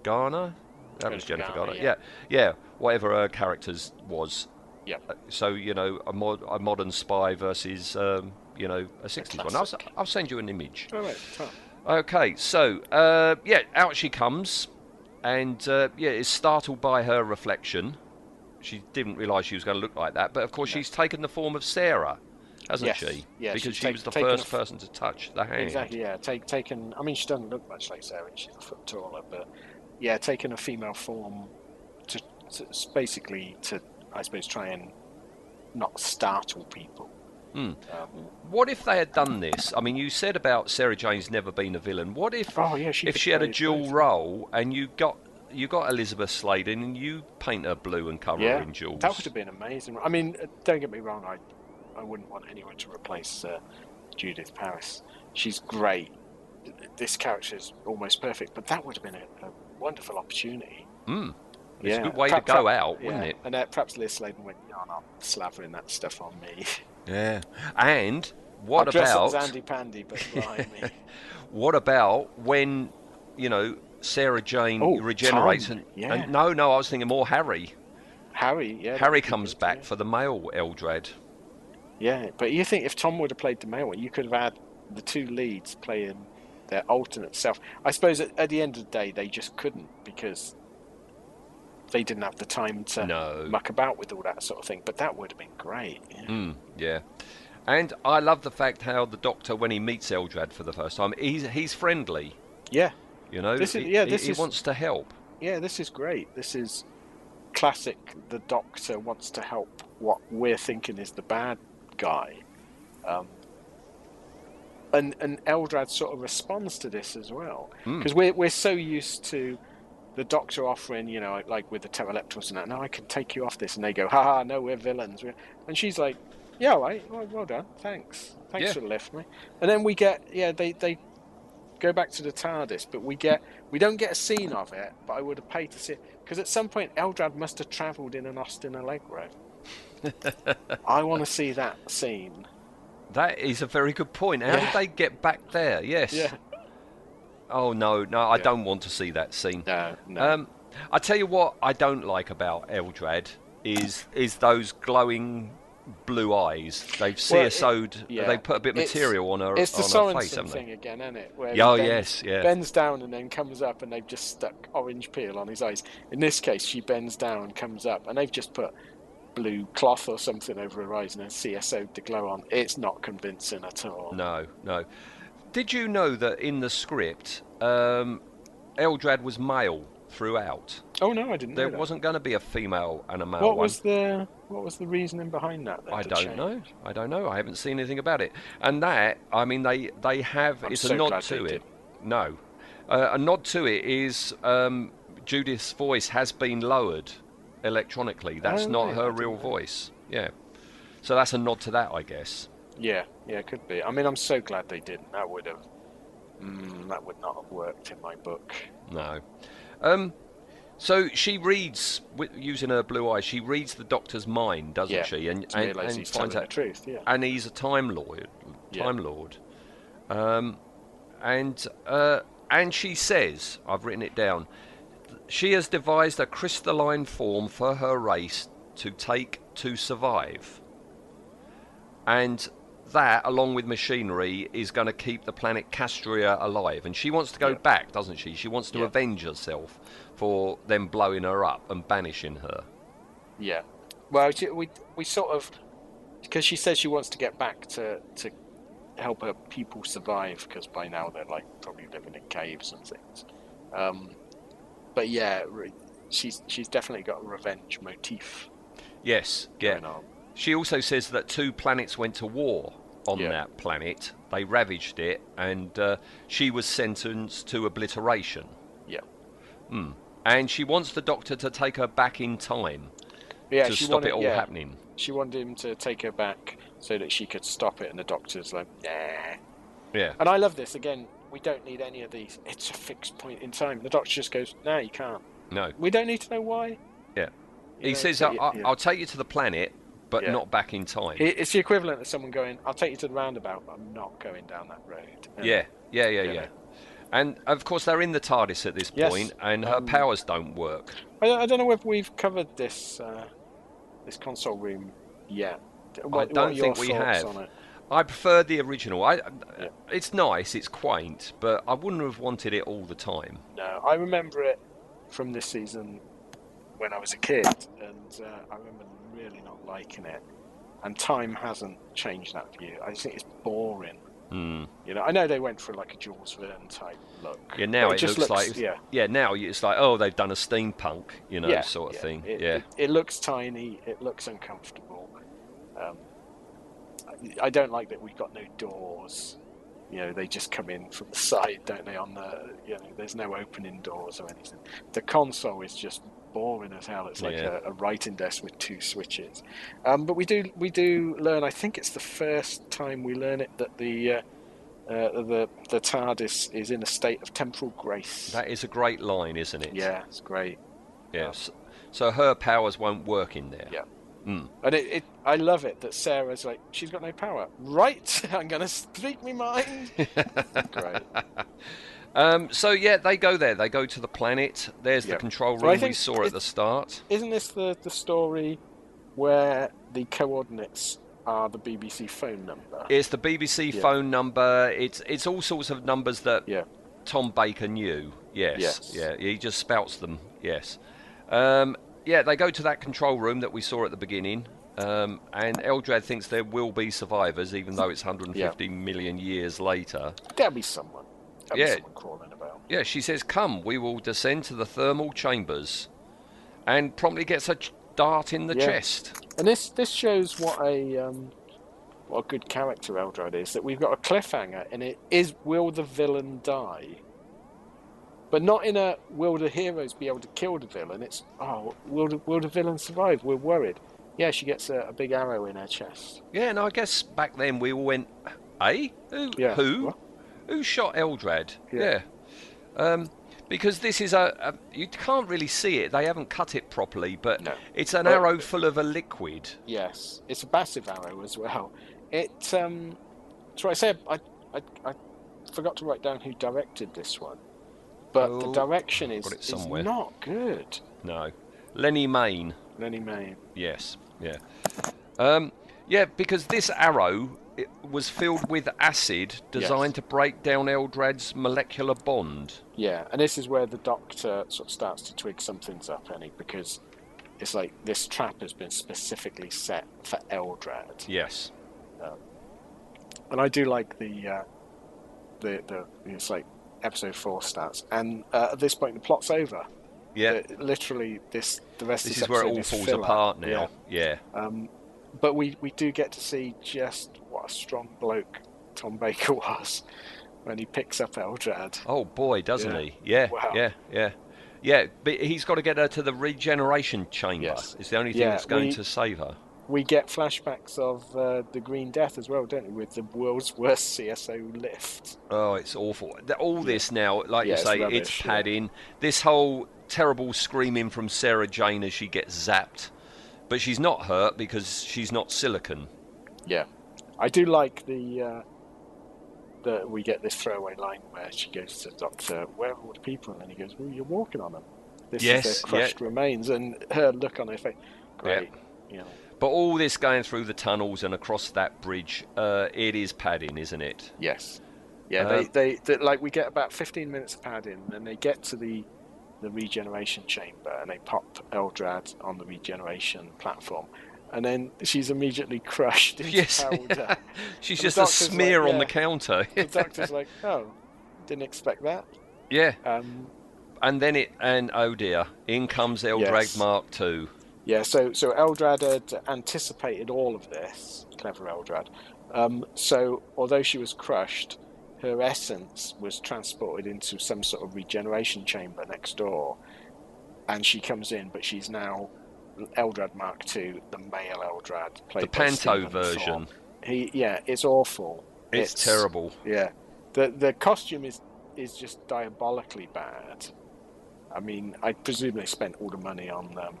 Garner. That was Jennifer Garner, Garner. Yeah, yeah. Whatever her characters was. Yep. Uh, So you know, a, mod- a modern spy versus um, you know a '60s one. I'll. I'll send you an image. All right, Tom. Okay, so uh, yeah, out she comes, and uh, yeah, is startled by her reflection. She didn't realise she was going to look like that, but of course she's taken the form of Sarah, hasn't Yes, she? yeah, because she take- was the first f- person to touch the hand. Exactly, yeah. Take, taken. I mean, she doesn't look much like Sarah. She's a foot taller, but yeah, taking a female form to, to basically to, I suppose, try and not startle people. Hmm. Um, What if they had done this? I mean, you said about Sarah Jane's never been a villain. What if Oh, yeah, she if she had a dual both. role and you got you got Elisabeth Sladen and you paint her blue and cover yeah, her in jewels? that would have been amazing. I mean, uh, don't get me wrong. I, I wouldn't want anyone to replace uh, Judith Paris. She's great. This character is almost perfect, but that would have been a, a wonderful opportunity. Hmm. It's yeah, a good way Perhaps- to go perhaps- out, wouldn't yeah. it? And uh, perhaps Liz Sladen went, "No, I'm not slavering that stuff on me." [laughs] Yeah. And what about Andy Pandy, but [laughs] behind me. [laughs] What about when, you know, Sarah Jane Oh, regenerates and, yeah. and no, no, I was thinking more Harry. Harry, yeah. Harry comes good, back yeah. for the male Eldrad. Yeah, but you think if Tom would have played the male one, you could have had the two leads playing their alternate self. I suppose at, at the end of the day, they just couldn't because they didn't have the time to No. muck about with all that sort of thing. But that would have been great. Yeah. Mm, yeah. And I love the fact how the Doctor, when he meets Eldrad for the first time, he's he's friendly. yeah, You know, This is- He- yeah, he, this he is- wants to help. yeah, this is great. This is classic. The Doctor wants to help what we're thinking is the bad guy. Um, and and Eldrad sort of responds to this as well Hmm. because we're we're so used to the Doctor offering, you know, like with the Terileptils and that. No, I can take you off this, and they go, "Ha ha, no, we're villains." We're... And she's like, "Yeah, all right, well, well done, thanks, thanks Yeah. for the lift, mate." And then we get, yeah, they they go back to the TARDIS, but we get we don't get a scene of it. But I would have paid to see it because at some point Eldrad must have travelled in an Austin Allegro. [laughs] I want to see that scene. That is a very good point. How Yeah. did they get back there? Yes. Yeah. Oh no, no, I Yeah. don't want to see that scene. No, no. Um, I tell you what, I don't like about Eldrad is is those glowing blue eyes. They've Well, it- CSO'd. yeah. They put a bit of material on her It's the on her face, Sorenson thing again, isn't it? Where oh, bends, yes, yeah. Bends down and then comes up, and they've just stuck orange peel on his eyes. In this case, she bends down, comes up, and they've just put blue cloth or something over her eyes and then CSO to glow on. It's not convincing at all. No, no. Did you know that in the script, um, Eldrad was male throughout? Oh no, I didn't. There wasn't going to be a female and a male What one. was the what was the reasoning behind that? then, I don't change? know. I don't know. I haven't seen anything about it. And that, I mean, they they have. I'm it's so a nod to it. did. No, uh, a nod to it is um, Judith's voice has been lowered electronically. That's Oh, not I her real know voice. Yeah. So that's a nod to that, I guess. Yeah, yeah, it could be. I mean, I'm so glad they didn't. That would have. Mm, that would not have worked in my book. No. Um, so she reads with, using her blue eyes. She reads the Doctor's mind, doesn't Yeah, she? And and, and he's finds out the truth. Yeah. and he's a time lord. Yeah. Time lord. Um, and uh, and she says, I've written it down. She has devised a crystalline form for her race to take to survive. And that, along with machinery, is going to keep the planet Kastria alive. And she wants to go Yeah. back, doesn't she? She wants to Yeah. avenge herself for them blowing her up and banishing her. Yeah. Well, we we sort of because she says she wants to get back to to help her people survive because by now they're like probably living in caves and things. Um, but yeah, re- she's she's definitely got a revenge motif Yes, yeah. She also says that two planets went to war on Yeah. that planet. They ravaged it, and uh, she was sentenced to obliteration. Yeah. Hmm. And she wants the Doctor to take her back in time Yeah, to stop wanted, it all yeah, happening. She wanted him to take her back so that she could stop it, and the doctor's like, nah. Yeah. And I love this. Again, we don't need any of these. It's a fixed point in time. The doctor just goes, no, you can't. No. We don't need to know why. Yeah. You He know, says, so I- you- I- yeah. "I'll take you to the planet, but Yeah. not back in time. It's the equivalent of someone going, "I'll take you to the roundabout, but I'm not going down that road." And- yeah, yeah, yeah, you yeah. And of course, they're in the TARDIS at this Yes, point, and her um, powers don't work. I, I don't know if we've covered this uh, this console room yet. What, what don't think we have. It? I prefer the original. I, Yeah. it's nice, it's quaint, but I wouldn't have wanted it all the time. No, I remember it from this season when I was a kid, and uh, I remember really not liking it. And time hasn't changed that view. I just think it's boring. Hmm. You know, I know they went for like a Jules Verne type look. Yeah, now but it, just looks, like yeah, yeah. Now it's like oh, they've done a steampunk, you know, yeah, sort of yeah. thing. It, yeah, it, it looks tiny. It looks uncomfortable. Um, I- don't like that we've got no doors. You know, they just come in from the [laughs] side, don't they? On the you know, there's no opening doors or anything. The console is just boring as hell. It's like Yeah. a, a writing desk with two switches. Um, but we do we do learn. I think it's the first time we learn it that the uh, uh, the the TARDIS is in a state of temporal grace. that is a great line, isn't it? yeah, it's great. Yes. So her powers won't work in there. Yeah. Mm. And it, it, I love it that Sarah's like, she's got no power. Right, [laughs] I'm going to speak my mind. [laughs] Great. Um, so yeah, they go there. They go to the planet. There's the Yep. control So I room we saw at the start. Isn't this the, the story where the coordinates are the BBC phone number? It's the BBC Yeah. phone number. It's it's all sorts of numbers that yeah. Tom Baker knew. Yes. Yes. Yeah. He just spouts them. Yes. Um, yeah. They go to that control room that we saw at the beginning. Um, and Eldrad thinks there will be survivors, even though it's 150 million years later. There'll be someone. There'll Yeah. be someone crawling about. Yeah, she says, "Come, we will descend to the thermal chambers," and promptly gets a ch- dart in the Yeah. chest. And this this shows what a um, what a good character Eldrad is. That we've got a cliffhanger, and it is will the villain die? But not in a will the heroes be able to kill the villain. It's oh will the, will the villain survive? We're worried. Yeah, she gets a, a big arrow in her chest. Yeah, and I guess back then we all went, "Eh? Who? Yeah. Who? What? Who shot Eldrad?" Yeah. Um, because this is a, a you can't really see it. They haven't cut it properly, but No. it's an arrow full of a liquid. Yes, it's a massive arrow as well. It um, so I said I, I I forgot to write down who directed this one, but the Oh, direction I've is is not good. No, Lennie Mayne. Lenny May. Yes, yeah. Um, yeah, because this arrow it was filled with acid designed to break down Eldrad's molecular bond. Yeah, and this is where the doctor sort of starts to twig something's up, Annie, because it's like this trap has been specifically set for Eldrad, Yes. and I do like the uh, the the it's like episode four starts, and uh, at this point the plot's over. Yeah. Uh, literally, this the rest This is where it all falls filler. apart now. Yeah. Um, but we, we do get to see just what a strong bloke Tom Baker [laughs] was when he picks up Eldrad. Oh boy, doesn't Yeah. he? Yeah. Wow. Yeah. Yeah. Yeah, but he's got to get her to the regeneration chamber. Yes. It's the only thing Yeah, that's going we- to save her. We get flashbacks of uh, the Green Death as well, don't we? With the world's worst CSO lift. Oh, it's awful. All this now, like Yeah, you say, it's rubbish, yeah. padding. This whole terrible screaming from Sarah Jane as she gets zapped. But she's not hurt because she's not silicon. Yeah, I do like the uh, that we get this throwaway line where she goes to the doctor, "Where are all the people?" And then he goes, "Well, you're walking on them. This Yes, is their crushed remains." And her look on her face, great. You know, But all this going through the tunnels and across that bridge, uh, it is padding, isn't it? Yes. Yeah, Um, they, they, they like we get about fifteen minutes of padding, and they get to the the regeneration chamber, and they pop Eldrad on the regeneration platform, and then she's immediately [laughs] crushed into Yes. powder. [laughs] She's And just a doctor's like, smear on yeah. the counter. the [laughs] doctor's like, "Oh, didn't expect that." yeah. Um, And then it, and oh dear, in comes Eldrad Yes. Mark II. Yeah, so so Eldrad had anticipated all of this, clever Eldrad. Um, so although she was crushed, her essence was transported into some sort of regeneration chamber next door, and she comes in, but she's now Eldrad Mark II, the male Eldrad, played The Panto version. Thorpe. He, yeah, it's awful. It's, terrible. Yeah, the the costume is is just diabolically bad. I mean, I presume they spent all the money on um,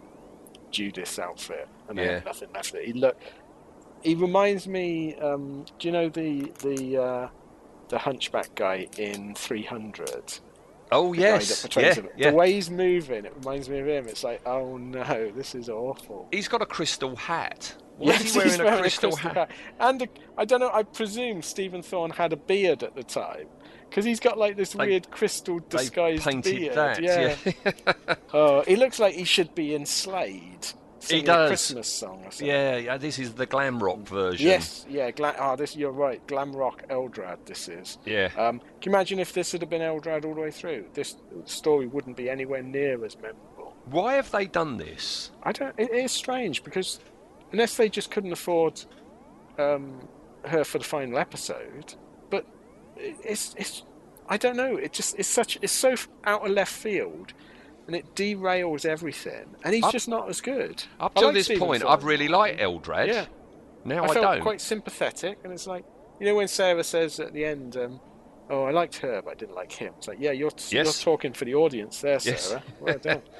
Judith's outfit, and they Yeah. had nothing left. He look. He reminds me. Um, do you know the the uh, the hunchback guy in Three Hundred? Oh The yes, yeah, yeah. The way he's moving, it reminds me of him. It's like, oh no, this is awful. He's got a crystal hat. Why Yes, is he wearing, he's a crystal, hat? And a, I don't know. I presume Stephen Thorne had a beard at the time because he's got like this They- weird crystal disguised painted beard. that. yeah. yeah. [laughs] Oh, he looks like he should be in Slade. singing does. A Christmas song or something. Yeah, yeah, this is the glam rock version. Yes, yeah. Gla- oh, this you're right. Glam rock Eldrad. This is. Yeah. Um, can you imagine if this had been Eldrad all the way through? This story wouldn't be anywhere near as memorable. Why have they done this? I don't. It is strange because unless they just couldn't afford um, her for the final episode, it's it's. I don't know. It just it's such it's so out of left field, and it derails everything. And he's Up- just not as good. Up to like this Stephen point, I've really liked Eldrad. Yeah. Now I I, felt don't. quite sympathetic, and it's like you know when Sarah says at the end, um, "Oh, I liked her, but I didn't like him." It's like, yeah, you're you're talking for the audience there, Yes. Sarah. Well done. [laughs]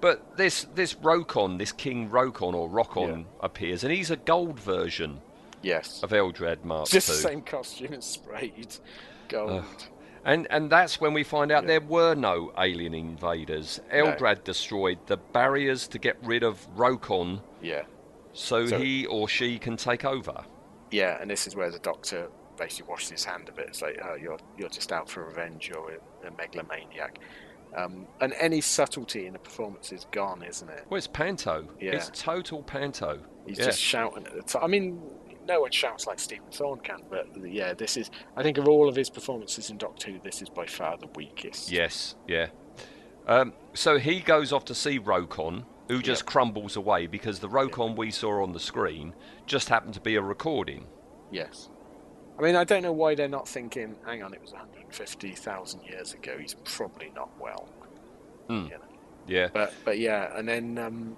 But this this Rokon, this King Rokon or Rokon appears, and he's a gold version yes, of Eldrad Mark just II. the same costume and sprayed gold. And and that's when we find out there were no alien invaders. Eldrad destroyed the barriers to get rid of Rokon, Yeah, so, So- he or she can take over. yeah, and this is where the Doctor basically washes his hand a bit. It's like, oh, you're you're just out for revenge. You're a, a megalomaniac. Um, and any subtlety in the performance is gone, isn't it? Well, it's panto. Yeah. It's total panto. He's yeah. just shouting at the top. I mean, no one shouts like Stephen Thorne can, but yeah, this is. I think of all of his performances in Doctor Who, this is by far the weakest. Yes, yeah. Um, so he goes off to see Rokon, who just crumbles away because the Rokon we saw on the screen just happened to be a recording. Yes. I mean, I don't know why they're not thinking. Hang on, it was 150,000 years ago. He's probably not well. Hmm. You know. Yeah. But but yeah, and then um,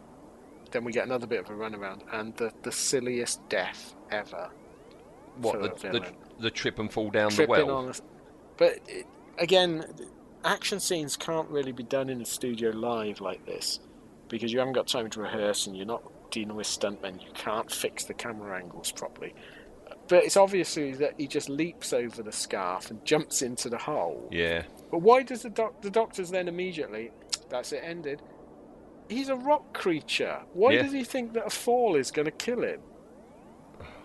then we get another bit of a runaround, and the the silliest death ever. What the, the the trip and fall down the well? a, but it, again action scenes can't really be done in a studio live like this because you haven't got time to rehearse and you're not dealing with stuntmen you can't fix the camera angles properly but it's obviously that he just leaps over the scarf and jumps into the hole Yeah. but why does the doc- the doctors then immediately that's it ended he's a rock creature why Yeah. does he think that a fall is going to kill him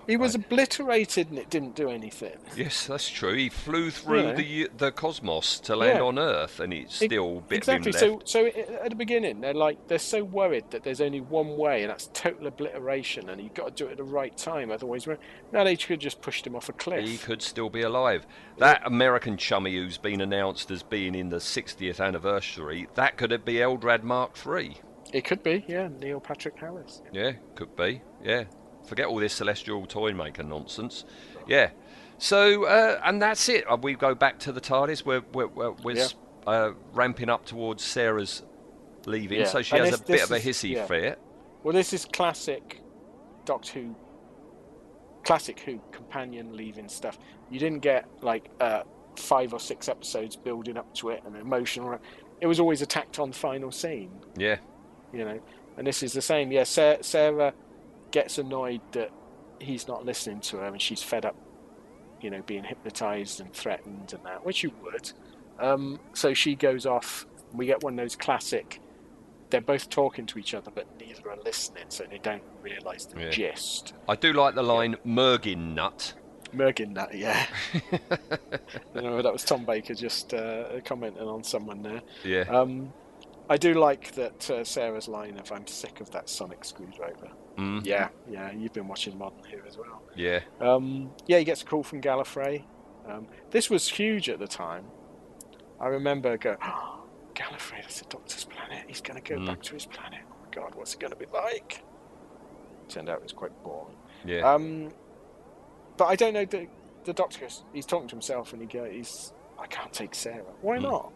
he was obliterated and it didn't do anything Yes, that's true. He flew through Yeah. the the cosmos to land Yeah. on Earth, and it's Ex- still a bit exactly. So, so at the beginning, they're like they're so worried that there's only one way, and that's total obliteration, and you've got to do it at the right time. Otherwise, now they could just pushed him off a cliff. He could still be alive. That American chummy who's been announced as being in the 60th anniversary, that could be Eldrad Mark III. It could be, yeah, Neil Patrick Harris. Yeah, could be. Yeah. Forget all this celestial toy maker nonsense. Yeah. So, uh, and that's it. Uh, We go back to the TARDIS. We're, we're, we're, we're Yeah. uh, ramping up towards Sarah's leaving, Yeah. so she And has this- a bit of a hissy yeah. fit. Well, this is classic Doctor Who, classic Who companion leaving stuff. You didn't get like uh, five or six episodes building up to it and emotional. It was always a tacked on final scene. Yeah. You know. And this is the same. Yeah, Sarah, Sarah gets annoyed that he's not listening to her, and she's fed up, you know, being hypnotized and threatened and that, which you would. Um, so she goes off. We get one of those classic. They're both talking to each other, but neither are listening, so they don't realise the Yeah. gist. I do like the line Mergin nut. Mergin, nut, yeah. [laughs] know, that was Tom Baker just uh, commenting on someone there. Yeah. Um, I do like that uh, Sarah's line of "I'm sick of that sonic screwdriver." Mm. Yeah, yeah, you've been watching Modern here as well. Yeah. Um, yeah, he gets a call from Gallifrey. Um, this was huge at the time. I remember go, oh, [gasps] Gallifrey, that's the Doctor's planet. He's going to go Mm. back to his planet. Oh my God, what's it going to be like? Turned out it was quite boring. Yeah. Um, but I don't know. The, the Doctor, he's talking to himself, and he goes, he's, "I can't take Sarah. Why Mm. not?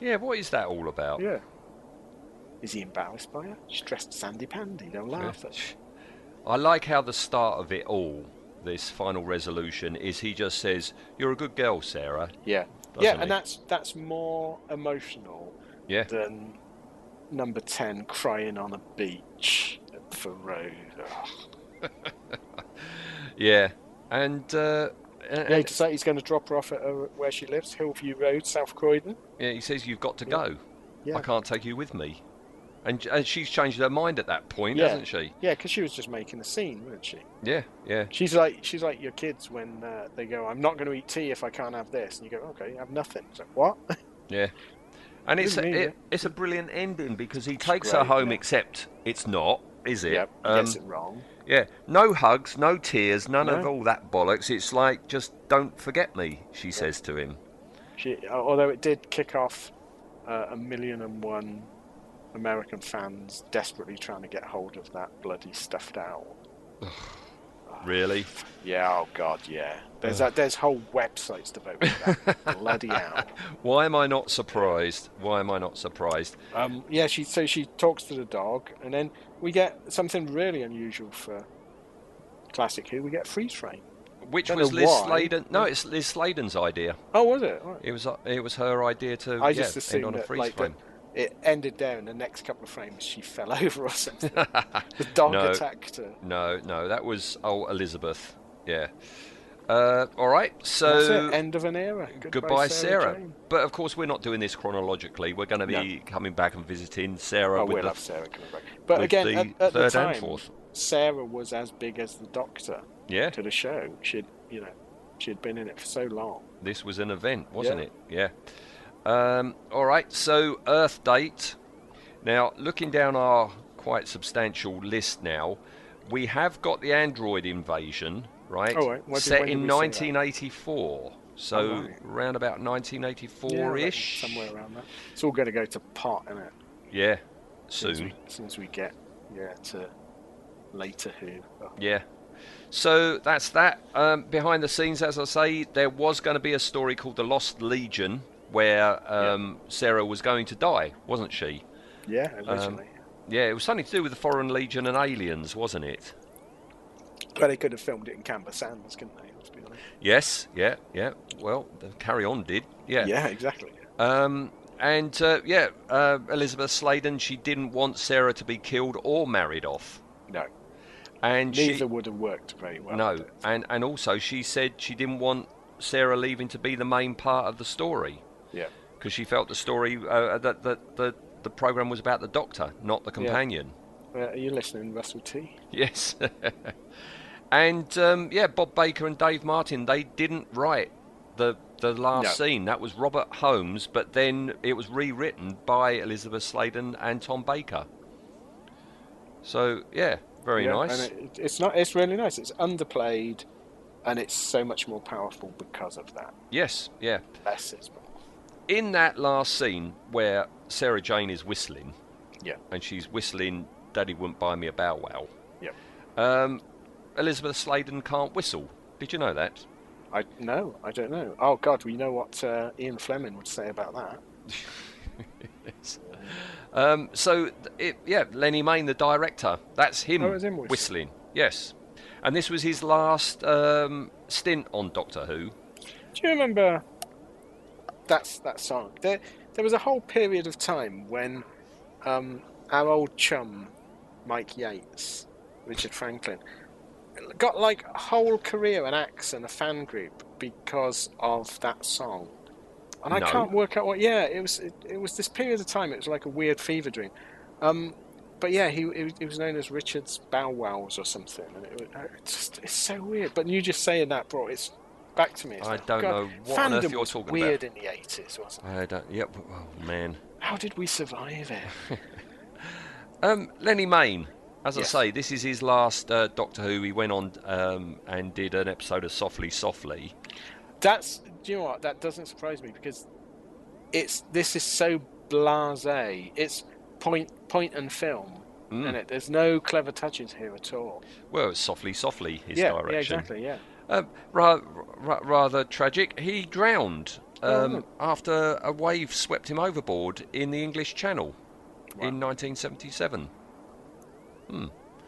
Yeah, what is that all about? Yeah. Is he embarrassed by her? She's dressed Sandy Pandy. They'll laugh at her. I like how the start of it all, this final resolution, is he just says, You're a good girl, Sarah. Yeah, Doesn't yeah, he? and that's that's more emotional Yeah. than number ten crying on a beach for Rose. [laughs] Yeah, and uh, and- Yeah, he decides he's going to drop her off at her, where she lives, Hillview Road, South Croydon. yeah, he says you've got to Yeah. go. Yeah. I can't take you with me. And, and she's changed her mind at that point, Yeah. hasn't she? Yeah, because she was just making a scene, wasn't she? Yeah, yeah. She's like she's like your kids when uh, they go, "I'm not going to eat tea if I can't have this," and you go, "Okay, have nothing." It's like, what? [laughs] Yeah. And it's a, mean it, it. it's a brilliant ending because he takes her home, yeah. except it's not, is it? Yep, Um, gets it wrong. Yeah. No hugs, no tears, none of all that bollocks. It's like, just don't forget me, she says to him. She, although it did kick off uh, a million and one American fans desperately trying to get hold of that bloody stuffed owl. [sighs] Really? Yeah, oh god, yeah. There's that. There's whole websites devoted to that [laughs] bloody owl. Why am I not surprised? Why am I not surprised? Um, yeah, she so she talks to the dog, and then we get something really unusual for classic Who. We get freeze frame. Which was Liz why. Sladen? No, it's Liz Sladen's idea. Oh, was it? Right. It was uh, it was her idea to I yeah, just end assumed on a freeze like frame. it ended there, and the next couple of frames she fell [laughs] over or something. the dog [laughs] No. attacked her. No, no, that was oh Elisabeth. Yeah. Uh, all right, so. End of an era. Goodbye, goodbye, Sarah. Jane. But of course, we're not doing this chronologically. We're going to be coming back and visiting Sarah Oh, with we'll the have Sarah coming back. But again, the at, at the time, and fourth. Sarah was as big as the Doctor Yeah, to the show. She'd, you know, she'd been in it for so long. this was an event, wasn't Yeah. it? Yeah. Um, all right, so Earth date. Now, looking down our quite substantial list now, we have got the android invasion, right? Oh, right. What Set did in we see that? 1984. So Oh, right. around about 1984 reckon ish. somewhere around that. It's all going to go to pot, isn't it? Yeah, soon as soon. we, as we get yeah to later Who. Oh, Yeah. So that's that. Um, behind the scenes, as I say, there was going to be a story called The Lost Legion where um, Sarah was going to die, wasn't she? yeah, Um, originally. Yeah, it was something to do with the Foreign Legion and aliens, wasn't it? But they could have filmed it in Camber Sands, couldn't they? Let's be honest. Yes, yeah, yeah. Well, the Carry On did, yeah. Yeah, exactly. Um, and uh, yeah, uh, Elisabeth Sladen, she didn't want Sarah to be killed or married off. No, And neither she, would have worked very well. no, and and also she said she didn't want Sarah leaving to be the main part of the story. Yeah. because she felt the story uh, that that the the program was about the Doctor, not the companion. Uh, are you listening, Russell T? Yes, [laughs] and um, yeah, Bob Baker and Dave Martin they didn't write the the last No. scene. That was Robert Holmes, but then it was rewritten by Elisabeth Sladen and Tom Baker. So yeah, very Yeah, nice. And it, it's not. It's really nice. It's underplayed, and it's so much more powerful because of that. yes, yeah. Less is more. In that last scene where Sarah Jane is whistling, Yeah. and she's whistling "Daddy wouldn't buy me a bow wow." Yeah. Um, Elisabeth Sladen can't whistle. Did you know that? I no, I don't know. Oh God, we know what uh, Ian Fleming would say about that. [laughs] Yes. Um, so, it, yeah, Lennie Mayne, the director, that's him, Oh, him whistling. whistling. Yes. And this was his last um, stint on Doctor Who. Do you remember that's that song? There, there was a whole period of time when um, our old chum Mike Yates, Richard Franklin, got like a whole career, an axe, and a fan group because of that song. And I can't work out what. Yeah, it was. It, it was this period of time. It was like a weird fever dream. Um, but yeah, he, he, was- he was known as Richard's Bow Wows or something, and it, was- uh, it's just it's so weird. But you just saying that brought it back to me. It's I like, don't God, know what on earth you're talking weird about. in the eighties, wasn't it? I don't. Yep. Oh man. How did we survive it? [laughs] Um, Lennie Mayne. As Yes. I say, this is his last uh, Doctor Who. He went on um, and did an episode of Softly, Softly. That's do you know what? That doesn't surprise me because it's this is so blasé. It's point point and film, Mm. and it there's no clever touches here at all. Well, it's Softly, Softly, his yeah, direction. yeah, exactly, yeah. Um, ra- ra- rather tragic. He drowned um, Oh. after a wave swept him overboard in the English Channel in 1977.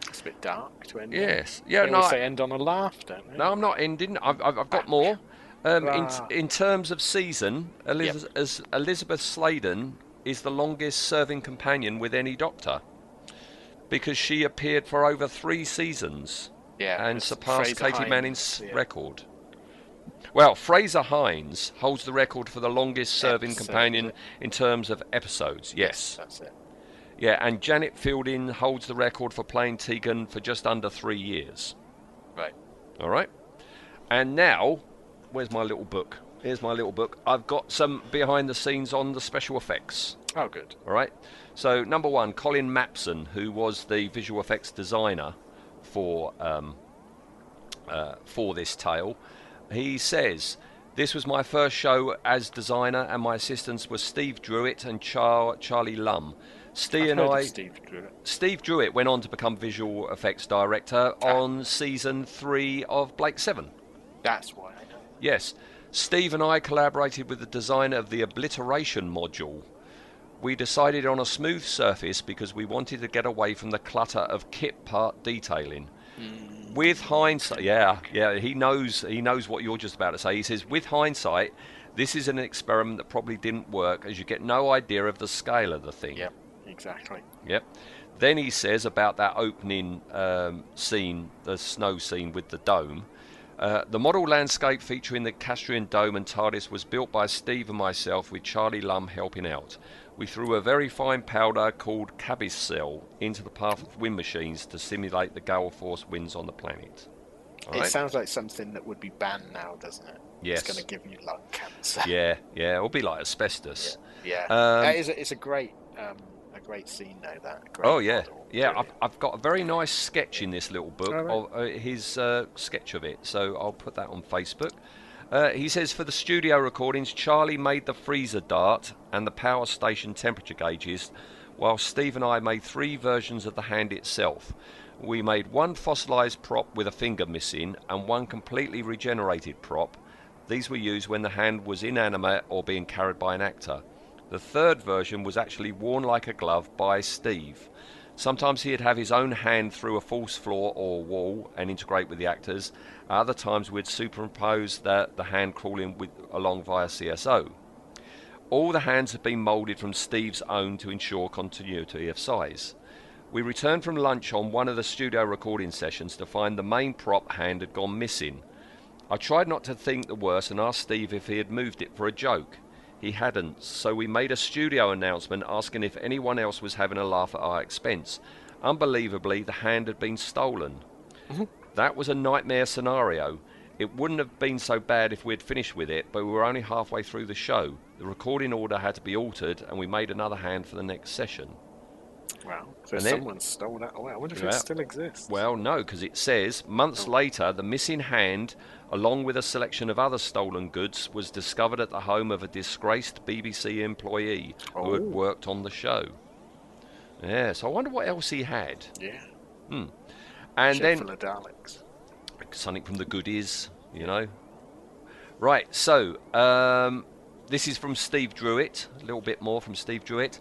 It's a bit dark to end. on. Yes. Yeah, They no, I- say end on a laugh, don't they? No, I'm not ending. I've, I've, I've got more. Um, in, Ah. in terms of season, Eliz- as Elisabeth Sladen is the longest serving companion with any Doctor because she appeared for over three seasons Yeah, and surpassed Fraser Katy Manning's yeah. record. Well, Fraser Hines holds the record for the longest serving Episodes, companion in terms of episodes. Yes. That's it. Yeah, and Janet Fielding holds the record for playing Tegan for just under three years. Right. All right. And now, where's my little book? Here's my little book. I've got some behind the scenes on the special effects. Oh, good. All right. So number one, Colin Mapson, who was the visual effects designer for um, uh, for this tale, he says. This was my first show as designer, and my assistants were Steve Drewett and Char- Charlie Lumm. Steve and I, Steve Drewett. Steve Drewett went on to become visual effects director Ah. on season three of Blake Seven. That's why I know. Yes, Steve and I collaborated with the designer of the obliteration module. We decided on a smooth surface because we wanted to get away from the clutter of kit part detailing. With hindsight, yeah, yeah, he knows he knows what you're just about to say. He says, with hindsight, this is an experiment that probably didn't work, as you get no idea of the scale of the thing. Yep, exactly. Yep. Then he says about that opening um, scene, the snow scene with the dome. Uh, the model landscape featuring the Kastrian dome and TARDIS was built by Steve and myself, with Charlie Lumm helping out. We threw a very fine powder called Cabicel into the path of wind machines to simulate the gale force winds on the planet. All It right? sounds like something that would be banned now, doesn't it? Yes. It's going to give you lung cancer. yeah, yeah, it'll be like asbestos. Yeah. Um, that is a, it's a great um, great scene though. That. Great Oh yeah, model. yeah. I've, I've got a very nice sketch in this little book Oh, right. of uh, his uh, sketch of it, so I'll put that on Facebook. Uh, he says for the studio recordings, Charlie made the freezer dart and the power station temperature gauges, while Steve and I made three versions of the hand itself. We made one fossilized prop with a finger missing and one completely regenerated prop. These were used when the hand was inanimate or being carried by an actor. The third version was actually worn like a glove by Steve. Sometimes he'd have his own hand through a false floor or wall and integrate with the actors. Other times we'd superimpose the, the hand crawling with, along via CSO. All the hands have been moulded from Steve's own to ensure continuity of size. We returned from lunch on one of the studio recording sessions to find the main prop hand had gone missing. I tried not to think the worst and asked Steve if he had moved it for a joke. He hadn't, so we made a studio announcement asking if anyone else was having a laugh at our expense. Unbelievably, the hand had been stolen. Mm-hmm. That was a nightmare scenario. It wouldn't have been so bad if we'd finished with it, but we were only halfway through the show. The recording order had to be altered, and we made another hand for the next session. Wow. So And then- someone stole that away. I wonder if Yeah. it still exists. Well, no, because it says months oh. later, the missing hand, along with a selection of other stolen goods, was discovered at the home of a disgraced BBC employee who had Oh. worked on the show. Yeah, so I wonder what else he had. Yeah. Hmm. And then full of Daleks. something from the goodies, you know. Right, so um, this is from Steve Drewett, a little bit more from Steve Drewett.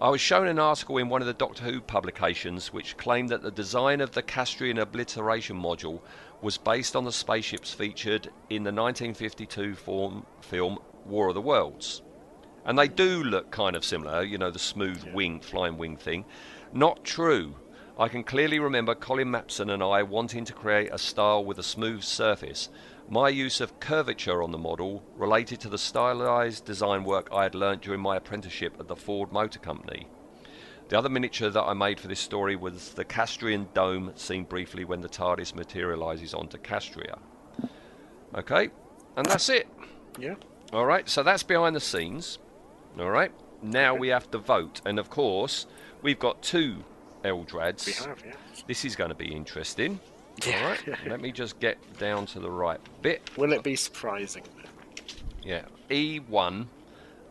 I was shown an article in one of the Doctor Who publications which claimed that the design of the Kastrian obliteration module was based on the spaceships featured in the 1952 form, film War of the Worlds. And they do look kind of similar, you know, the smooth wing, flying wing thing. Not true. I can clearly remember Colin Mapson and I wanting to create a style with a smooth surface. My use of curvature on the model related to the stylized design work I had learnt during my apprenticeship at the Ford Motor Company. The other miniature that I made for this story was the Kastrian dome seen briefly when the TARDIS materializes onto Kastria. Okay, and that's it. Yeah. All right, so that's behind the scenes. All right, now we have to vote, and of course, we've got two Eldrads. We have, yeah. This is going to be interesting. Yeah. right, [laughs] let me just get down to the right bit. Will it be surprising? Yeah, E1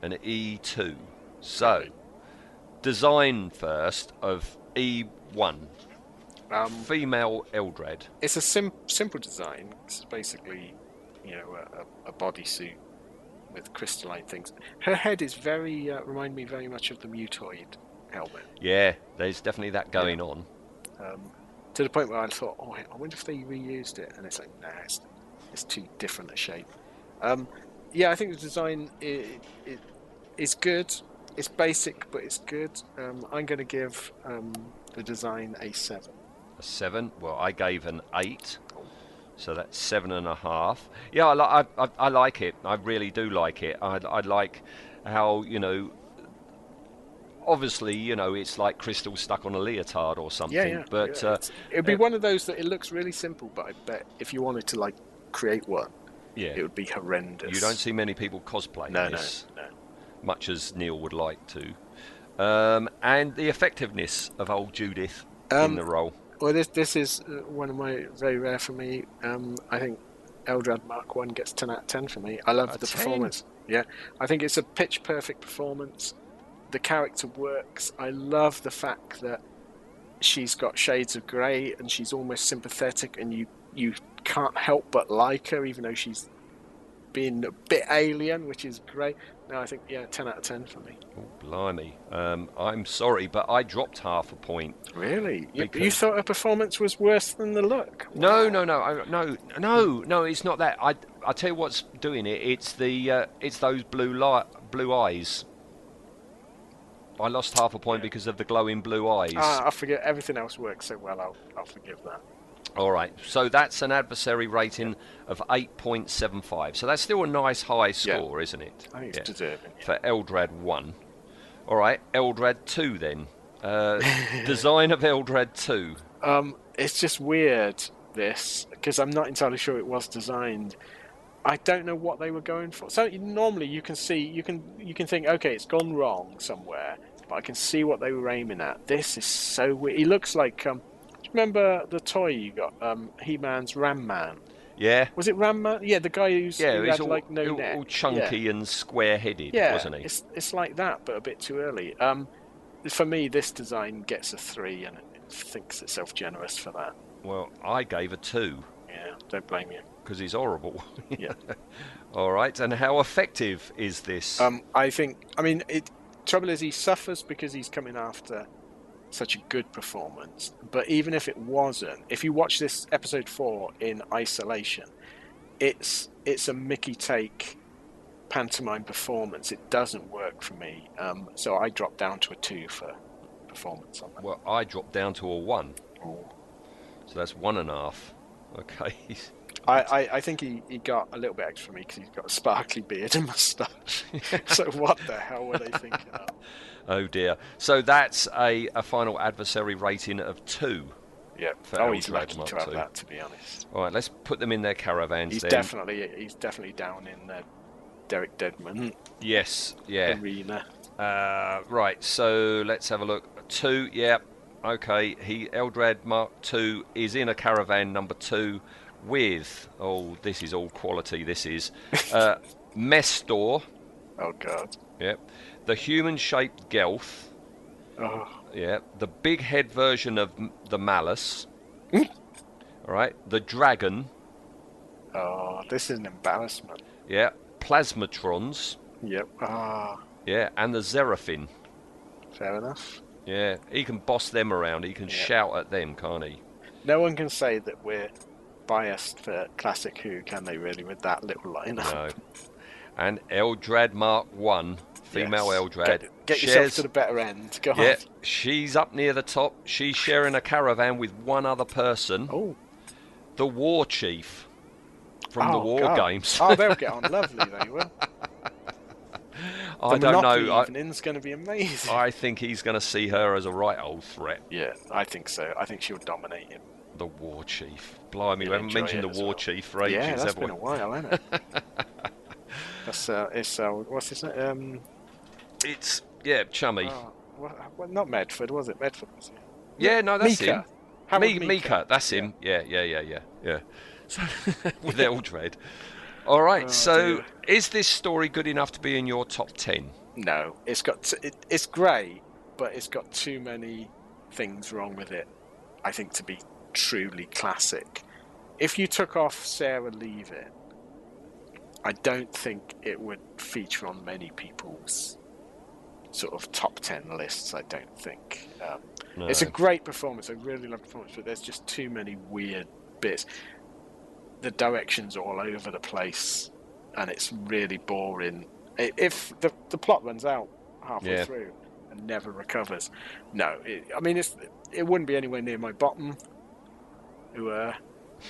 and E2. So, design first of E1, Um, female Eldrad. it's a sim- simple design. It's basically, you know, a, a, bodysuit with crystalline things. Her head is very uh, remind me very much of the mutoid helmet. Yeah, there's definitely that going on. Um, to the point where I thought, oh, I wonder if they reused it, and it's like, nah, it's, it's too different a shape. Um, yeah, I think the design i i is good. It's basic, but it's good. Um, I'm going to give um, the design a seven. A seven. Well, I gave an eight, so that's seven and a half. Yeah, I, li- I, I, I like it. I really do like it. I, I like how you know. Obviously, you know, it's like crystal stuck on a leotard or something. Yeah, yeah. But yeah, uh, it'd be one of those that it looks really simple, but I bet if you wanted to like create one, yeah, it would be horrendous. you don't see many people cosplay no, no, this, no. Much as Neil would like to. Um, and the effectiveness of old Judith in Um, the role. Well, this this is uh, one of my very rare for me. Um, I think Eldrad Mark One gets ten out of ten for me. I love the 10? performance. Yeah, I think it's a pitch perfect performance. The character works. I love the fact that she's got shades of grey and she's almost sympathetic, and you you can't help but like her, even though she's being a bit alien, which is great. No, I think yeah, ten out of ten for me. Oh, blimey. Um, I'm sorry, but I dropped half a point. Really, you, you thought her performance was worse than the look? No, no, no, I, no, no, no. It's not that. I, I tell you what's doing it. It's the, uh, it's those blue light, blue eyes. I lost half a point because of the glowing blue eyes. Ah, I forget. Everything else works so well. I'll, I'll forgive that. All right, so that's an adversary rating of 8.75. So that's still a nice high score, isn't it? I think it's Yeah. deserving. For Eldrad 1. All right, Eldrad 2 then. Uh, [laughs] design of Eldrad 2. Um, it's just weird this because I'm not entirely sure it was designed. I don't know what they were going for. So normally you can see, you can you can think, okay, it's gone wrong somewhere, but I can see what they were aiming at. This is so weird. He looks like um. Remember the toy you got? Um, He-Man's Ram Man. Yeah. Was it Ram Man? Yeah, the guy who's Yeah, who he's had all, like no all, neck. all chunky Yeah. and square-headed, yeah, wasn't he? It's it's like that, but a bit too early. Um, for me, this design gets a three, and it thinks itself generous for that. Well, I gave a 2 Yeah, don't blame you. because he's horrible. [laughs] Yeah. All right, and how effective is this? Um, I think. I mean, it. Trouble is, he suffers because he's coming after such a good performance. But even if it wasn't, if you watch this episode four in isolation, it's it's a Mickey take pantomime performance. It doesn't work for me. Um, so I dropped down to a two for performance on that. well, I dropped down to a 1. Oh. So that's one and a half. Okay. I, I, I think he, he got a little bit extra for me because he's got a sparkly beard and moustache. [laughs] [laughs] so what the hell were they thinking of? Oh dear. So that's a, a final adversary rating of 2. Yeah. Oh, he's lucky Mark to have II. that, to be honest. All right, let's put them in their caravans He's then. definitely he's definitely down in the Derek Deadman Yes, yeah. arena. Uh, right, so let's have a look. Two, yeah, okay. He Eldrad Mark Two is in a caravan number two with oh, this is all quality. This is uh, [laughs] Mestor. Oh god. Yep. The human-shaped Gelth. Oh. Yeah. The big head version of the Malus. [laughs] all right. The dragon. Oh, this is an embarrassment. Yeah. Plasmatons. Yep. Ah, Yeah. And the Xeraphin. fair enough. Yeah. He can boss them around. He can Yeah. shout at them, can't he? No one can say that we're biased for classic Who, can they? Really, with that little lineup. No. [laughs] And Eldrad Mark One, female Yes. Eldrad. Get, get yourself to the better end. Go Yeah, on. she's up near the top. She's sharing a caravan with one other person, Oh, the War Chief from the oh, War God. Games. oh, they'll [laughs] get on lovely. They will. I the don't know. I, evening's going to be amazing. I think he's going to see her as a right old threat. yeah, I think so. I think she'll dominate him. The War Chief. Blimey, You'll we haven't mentioned the War well. Chief for ages, yeah, that's have been we? a while, hasn't it? [laughs] that's uh, it's uh, what's his name? Um, It's yeah, chummy. oh, what, what, not Medford, was it? Medford was it? yeah, no, that's Mika. him. Harold Me- Mika, that's him. Yeah, yeah, yeah, yeah, yeah. So [laughs] with Eldrad. All right. Oh, so, dear. is this story good enough to be in your top ten? No, it's got t- it, it's great, but it's got too many things wrong with it. I think to be truly classic. If you took off Sarah Leaving, I don't think it would feature on many people's sort of top ten lists. I don't think. Um, It's a great performance. I really love the performance, but there's just too many weird bits. The direction's all over the place, and it's really boring. If the the plot runs out halfway Yeah. through and never recovers. No, it, I mean it's it wouldn't be anywhere near my bottom. Who, uh,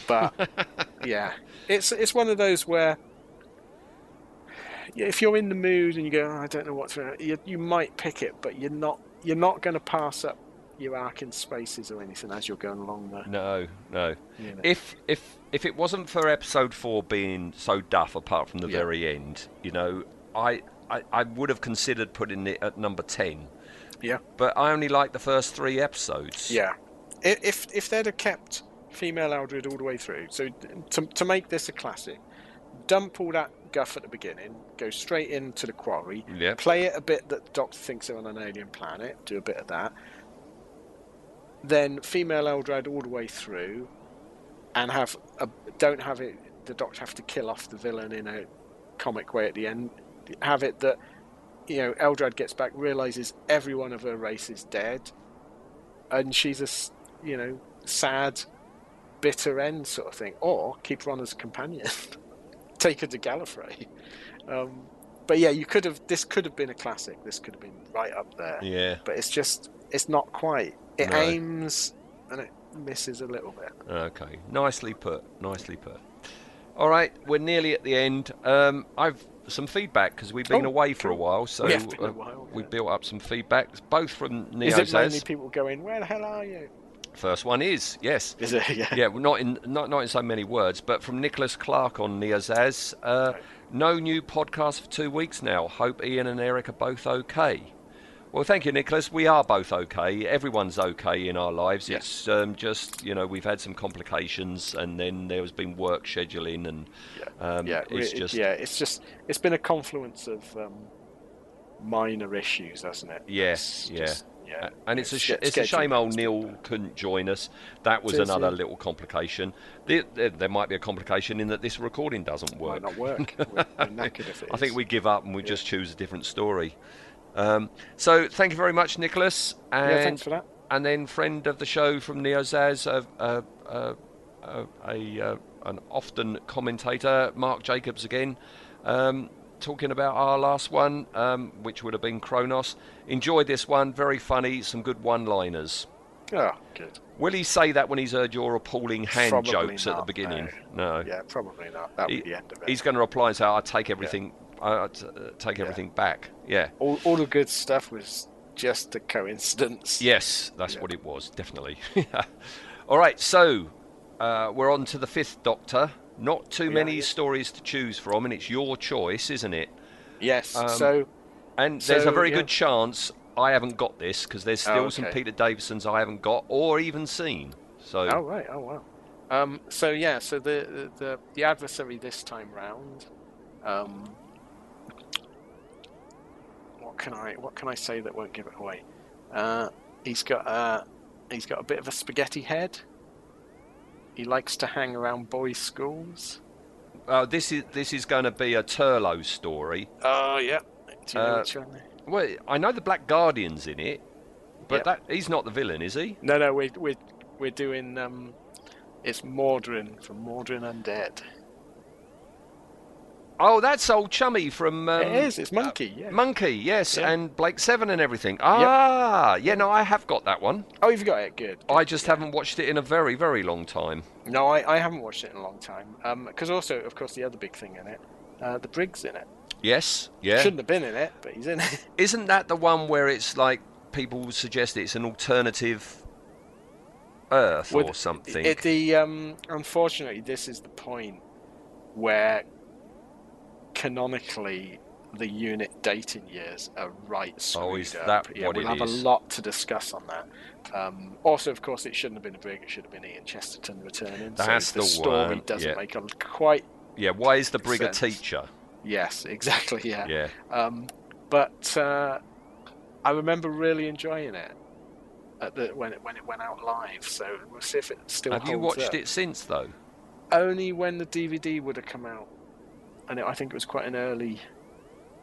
but [laughs] yeah, it's it's one of those where. Yeah, if you're in the mood and you go, "Oh, I don't know what's going you, you might pick it, but you're not you're not going to pass up your Ark in Spaces or anything as you're going along there. No, no. You know. If if if it wasn't for episode four being so duff, apart from the Yeah. very end, you know, I, I I would have considered putting it at number ten. Yeah. But I only like the first three episodes. Yeah. If if they'd have kept female Eldrad all the way through, so to, to make this a classic, dump all that guff at the beginning, go straight into the quarry, Yep. play it a bit that the Doctor thinks they're on an alien planet, do a bit of that, then female Eldrad all the way through, and have a, don't have it the Doctor have to kill off the villain in a comic way at the end. Have it that you know Eldrad gets back, realizes every one of her race is dead, and she's a you know sad, bitter end sort of thing, or keep her on as a companion, [laughs] take her to Gallifrey. Um, but yeah, you could have. This could have been a classic. This could have been right up there. Yeah. But it's just, it's not quite. It No. aims and it misses a little bit. Okay. Nicely put. Nicely put. All right, we're nearly at the end. Um, I've some feedback because we've been Oh, away for a while, so We have uh, yeah. built up some feedback, both from Is it mainly people going, "Where the hell are you?" First one is yes. Is it? [laughs] Yeah. Yeah, not in not not in so many words, but from Nicholas Clark on Neozaz. Uh, no new podcast for two weeks now. Hope Ian and Eric are both okay. Well, thank you, Nicholas. We are both okay. Everyone's okay in our lives. It's um, just you know we've had some complications, and then there has been work scheduling, and um, yeah, it's just yeah, it's just it's been a confluence of um, minor issues, hasn't it? Yeah, It's yeah. Just- yeah. And it's a sh- it's a shame scheduling old Neil couldn't join us. That was It is, another yeah. little complication. There, there, there might be a complication in that this recording doesn't work. Might not work. [laughs] We're- we're if it I think we give up and we just choose a different story. Um, so thank you very much, Nicholas. And, Yeah, thanks for that. And then friend of the show from Neozaz, uh, uh, uh, uh, a uh, an often commentator, Mark Jacobs again, um, talking about our last one, um, which would have been Kronos. Enjoyed this one, very funny, some good one-liners. Oh, good. Will he say that when he's heard your appalling hand Probably jokes at the beginning? No. Yeah, probably not. That would be the end of it. He's going to reply and say, "I take everything, I t- uh, take everything back." Yeah. All, all the good stuff was just a coincidence. Yes, that's what it was, definitely. [laughs] All right, so uh, we're on to the fifth Doctor. Not too Yeah, many yeah. stories to choose from, and it's your choice, isn't it? Yes. Um, so And so, there's a very yeah. good chance I haven't got this because there's still Oh, some. Peter Davisons I haven't got or even seen. So Oh right. Oh wow. Um, so yeah. So the, the the adversary this time round. Um, what can I what can I say that won't give it away? Uh, he's got a he's got a bit of a spaghetti head. He likes to hang around boys' schools. uh, this is this is going to be a Turlough story. Oh yeah. Do you Uh, which? Well, I know the Black Guardian's in it, but Yep. that he's not the villain, is he? No, no. We're we're we're doing um, it's Mawdryn from Mawdryn Undead. Oh, that's old chummy from. Um, it is. It's Monkey. Yeah. Monkey, yes, Yeah. and Blake Seven and everything. Ah, yeah, no, I have got that one. Oh, you've got it. Good. I just haven't watched it in a very, very long time. No, I, I haven't watched it in a long time. Because also, of course, the other big thing in it, uh, the Briggs in it. Yes, yeah. Shouldn't have been in it, but he's in it. [laughs] Isn't that the one where it's like people suggest it's an alternative Earth or something? It, the um, unfortunately, this is the point where canonically the UNIT dating years are right screwed Oh, is up. that yeah, what we'll it have is? a lot to discuss on that. Um, also, of course, it shouldn't have been a Brig. It should have been Ian Chesterton returning. That's so the story one, doesn't yeah. make a quite yeah, why is the Brig a teacher? Yes, [laughs] exactly. Yeah. Yeah. Um, but uh, I remember really enjoying it at the, when it when it went out live. So we'll see if it still. Have you watched up. it since though? Only when the DVD would have come out, and it, I think it was quite an early,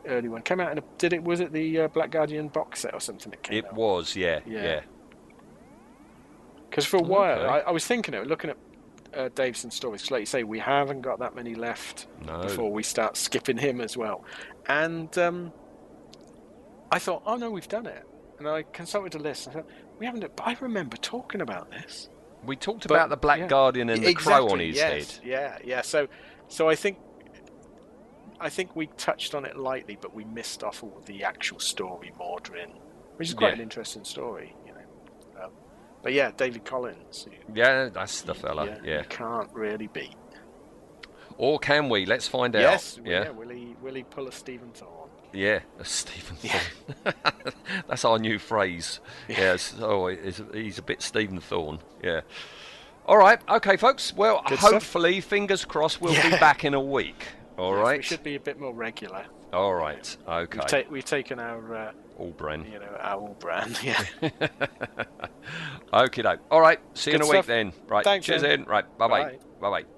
early one. Came out in a, did it? Was it the uh, Black Guardian box set or something? That came It out? was, yeah, Yeah. yeah. Because for a while, Okay. I, I was thinking of it, looking at uh, Davison's stories. 'cause like you say, we haven't got that many left No. before we start skipping him as well. And um, I thought, oh no, we've done it, and I consulted a list. I thought, we haven't. But I remember talking about this. We talked But- about the Black yeah. Guardian and the crow on his yes, head. Yeah, yeah. So, so I think, I think we touched on it lightly, but we missed off all the actual story, Mawdryn, which is quite Yeah. an interesting story, you know. Um, but yeah, David Collings. Yeah, that's the fella. yeah, Yeah. can't really beat. Or can we? Let's find out. Yes, Yeah. Will he, will he pull a Stephen Thorne? Yeah, a Stephen Thorne. [laughs] That's our new phrase. Yes. Oh, he's, he's a bit Stephen Thorne. Yeah. All right. Okay, folks. Well, Good stuff. hopefully, fingers crossed, we'll be back in a week. All Yes, right. we should be a bit more regular. All right. Okay. We've, ta- we've taken our, uh, All brand. you know, our brand. [laughs] Yeah. [laughs] Okay, doke. All right. See you Good in a week then. Right. Thanks, Cheers. Ian. Right. Bye bye. Bye. Bye bye.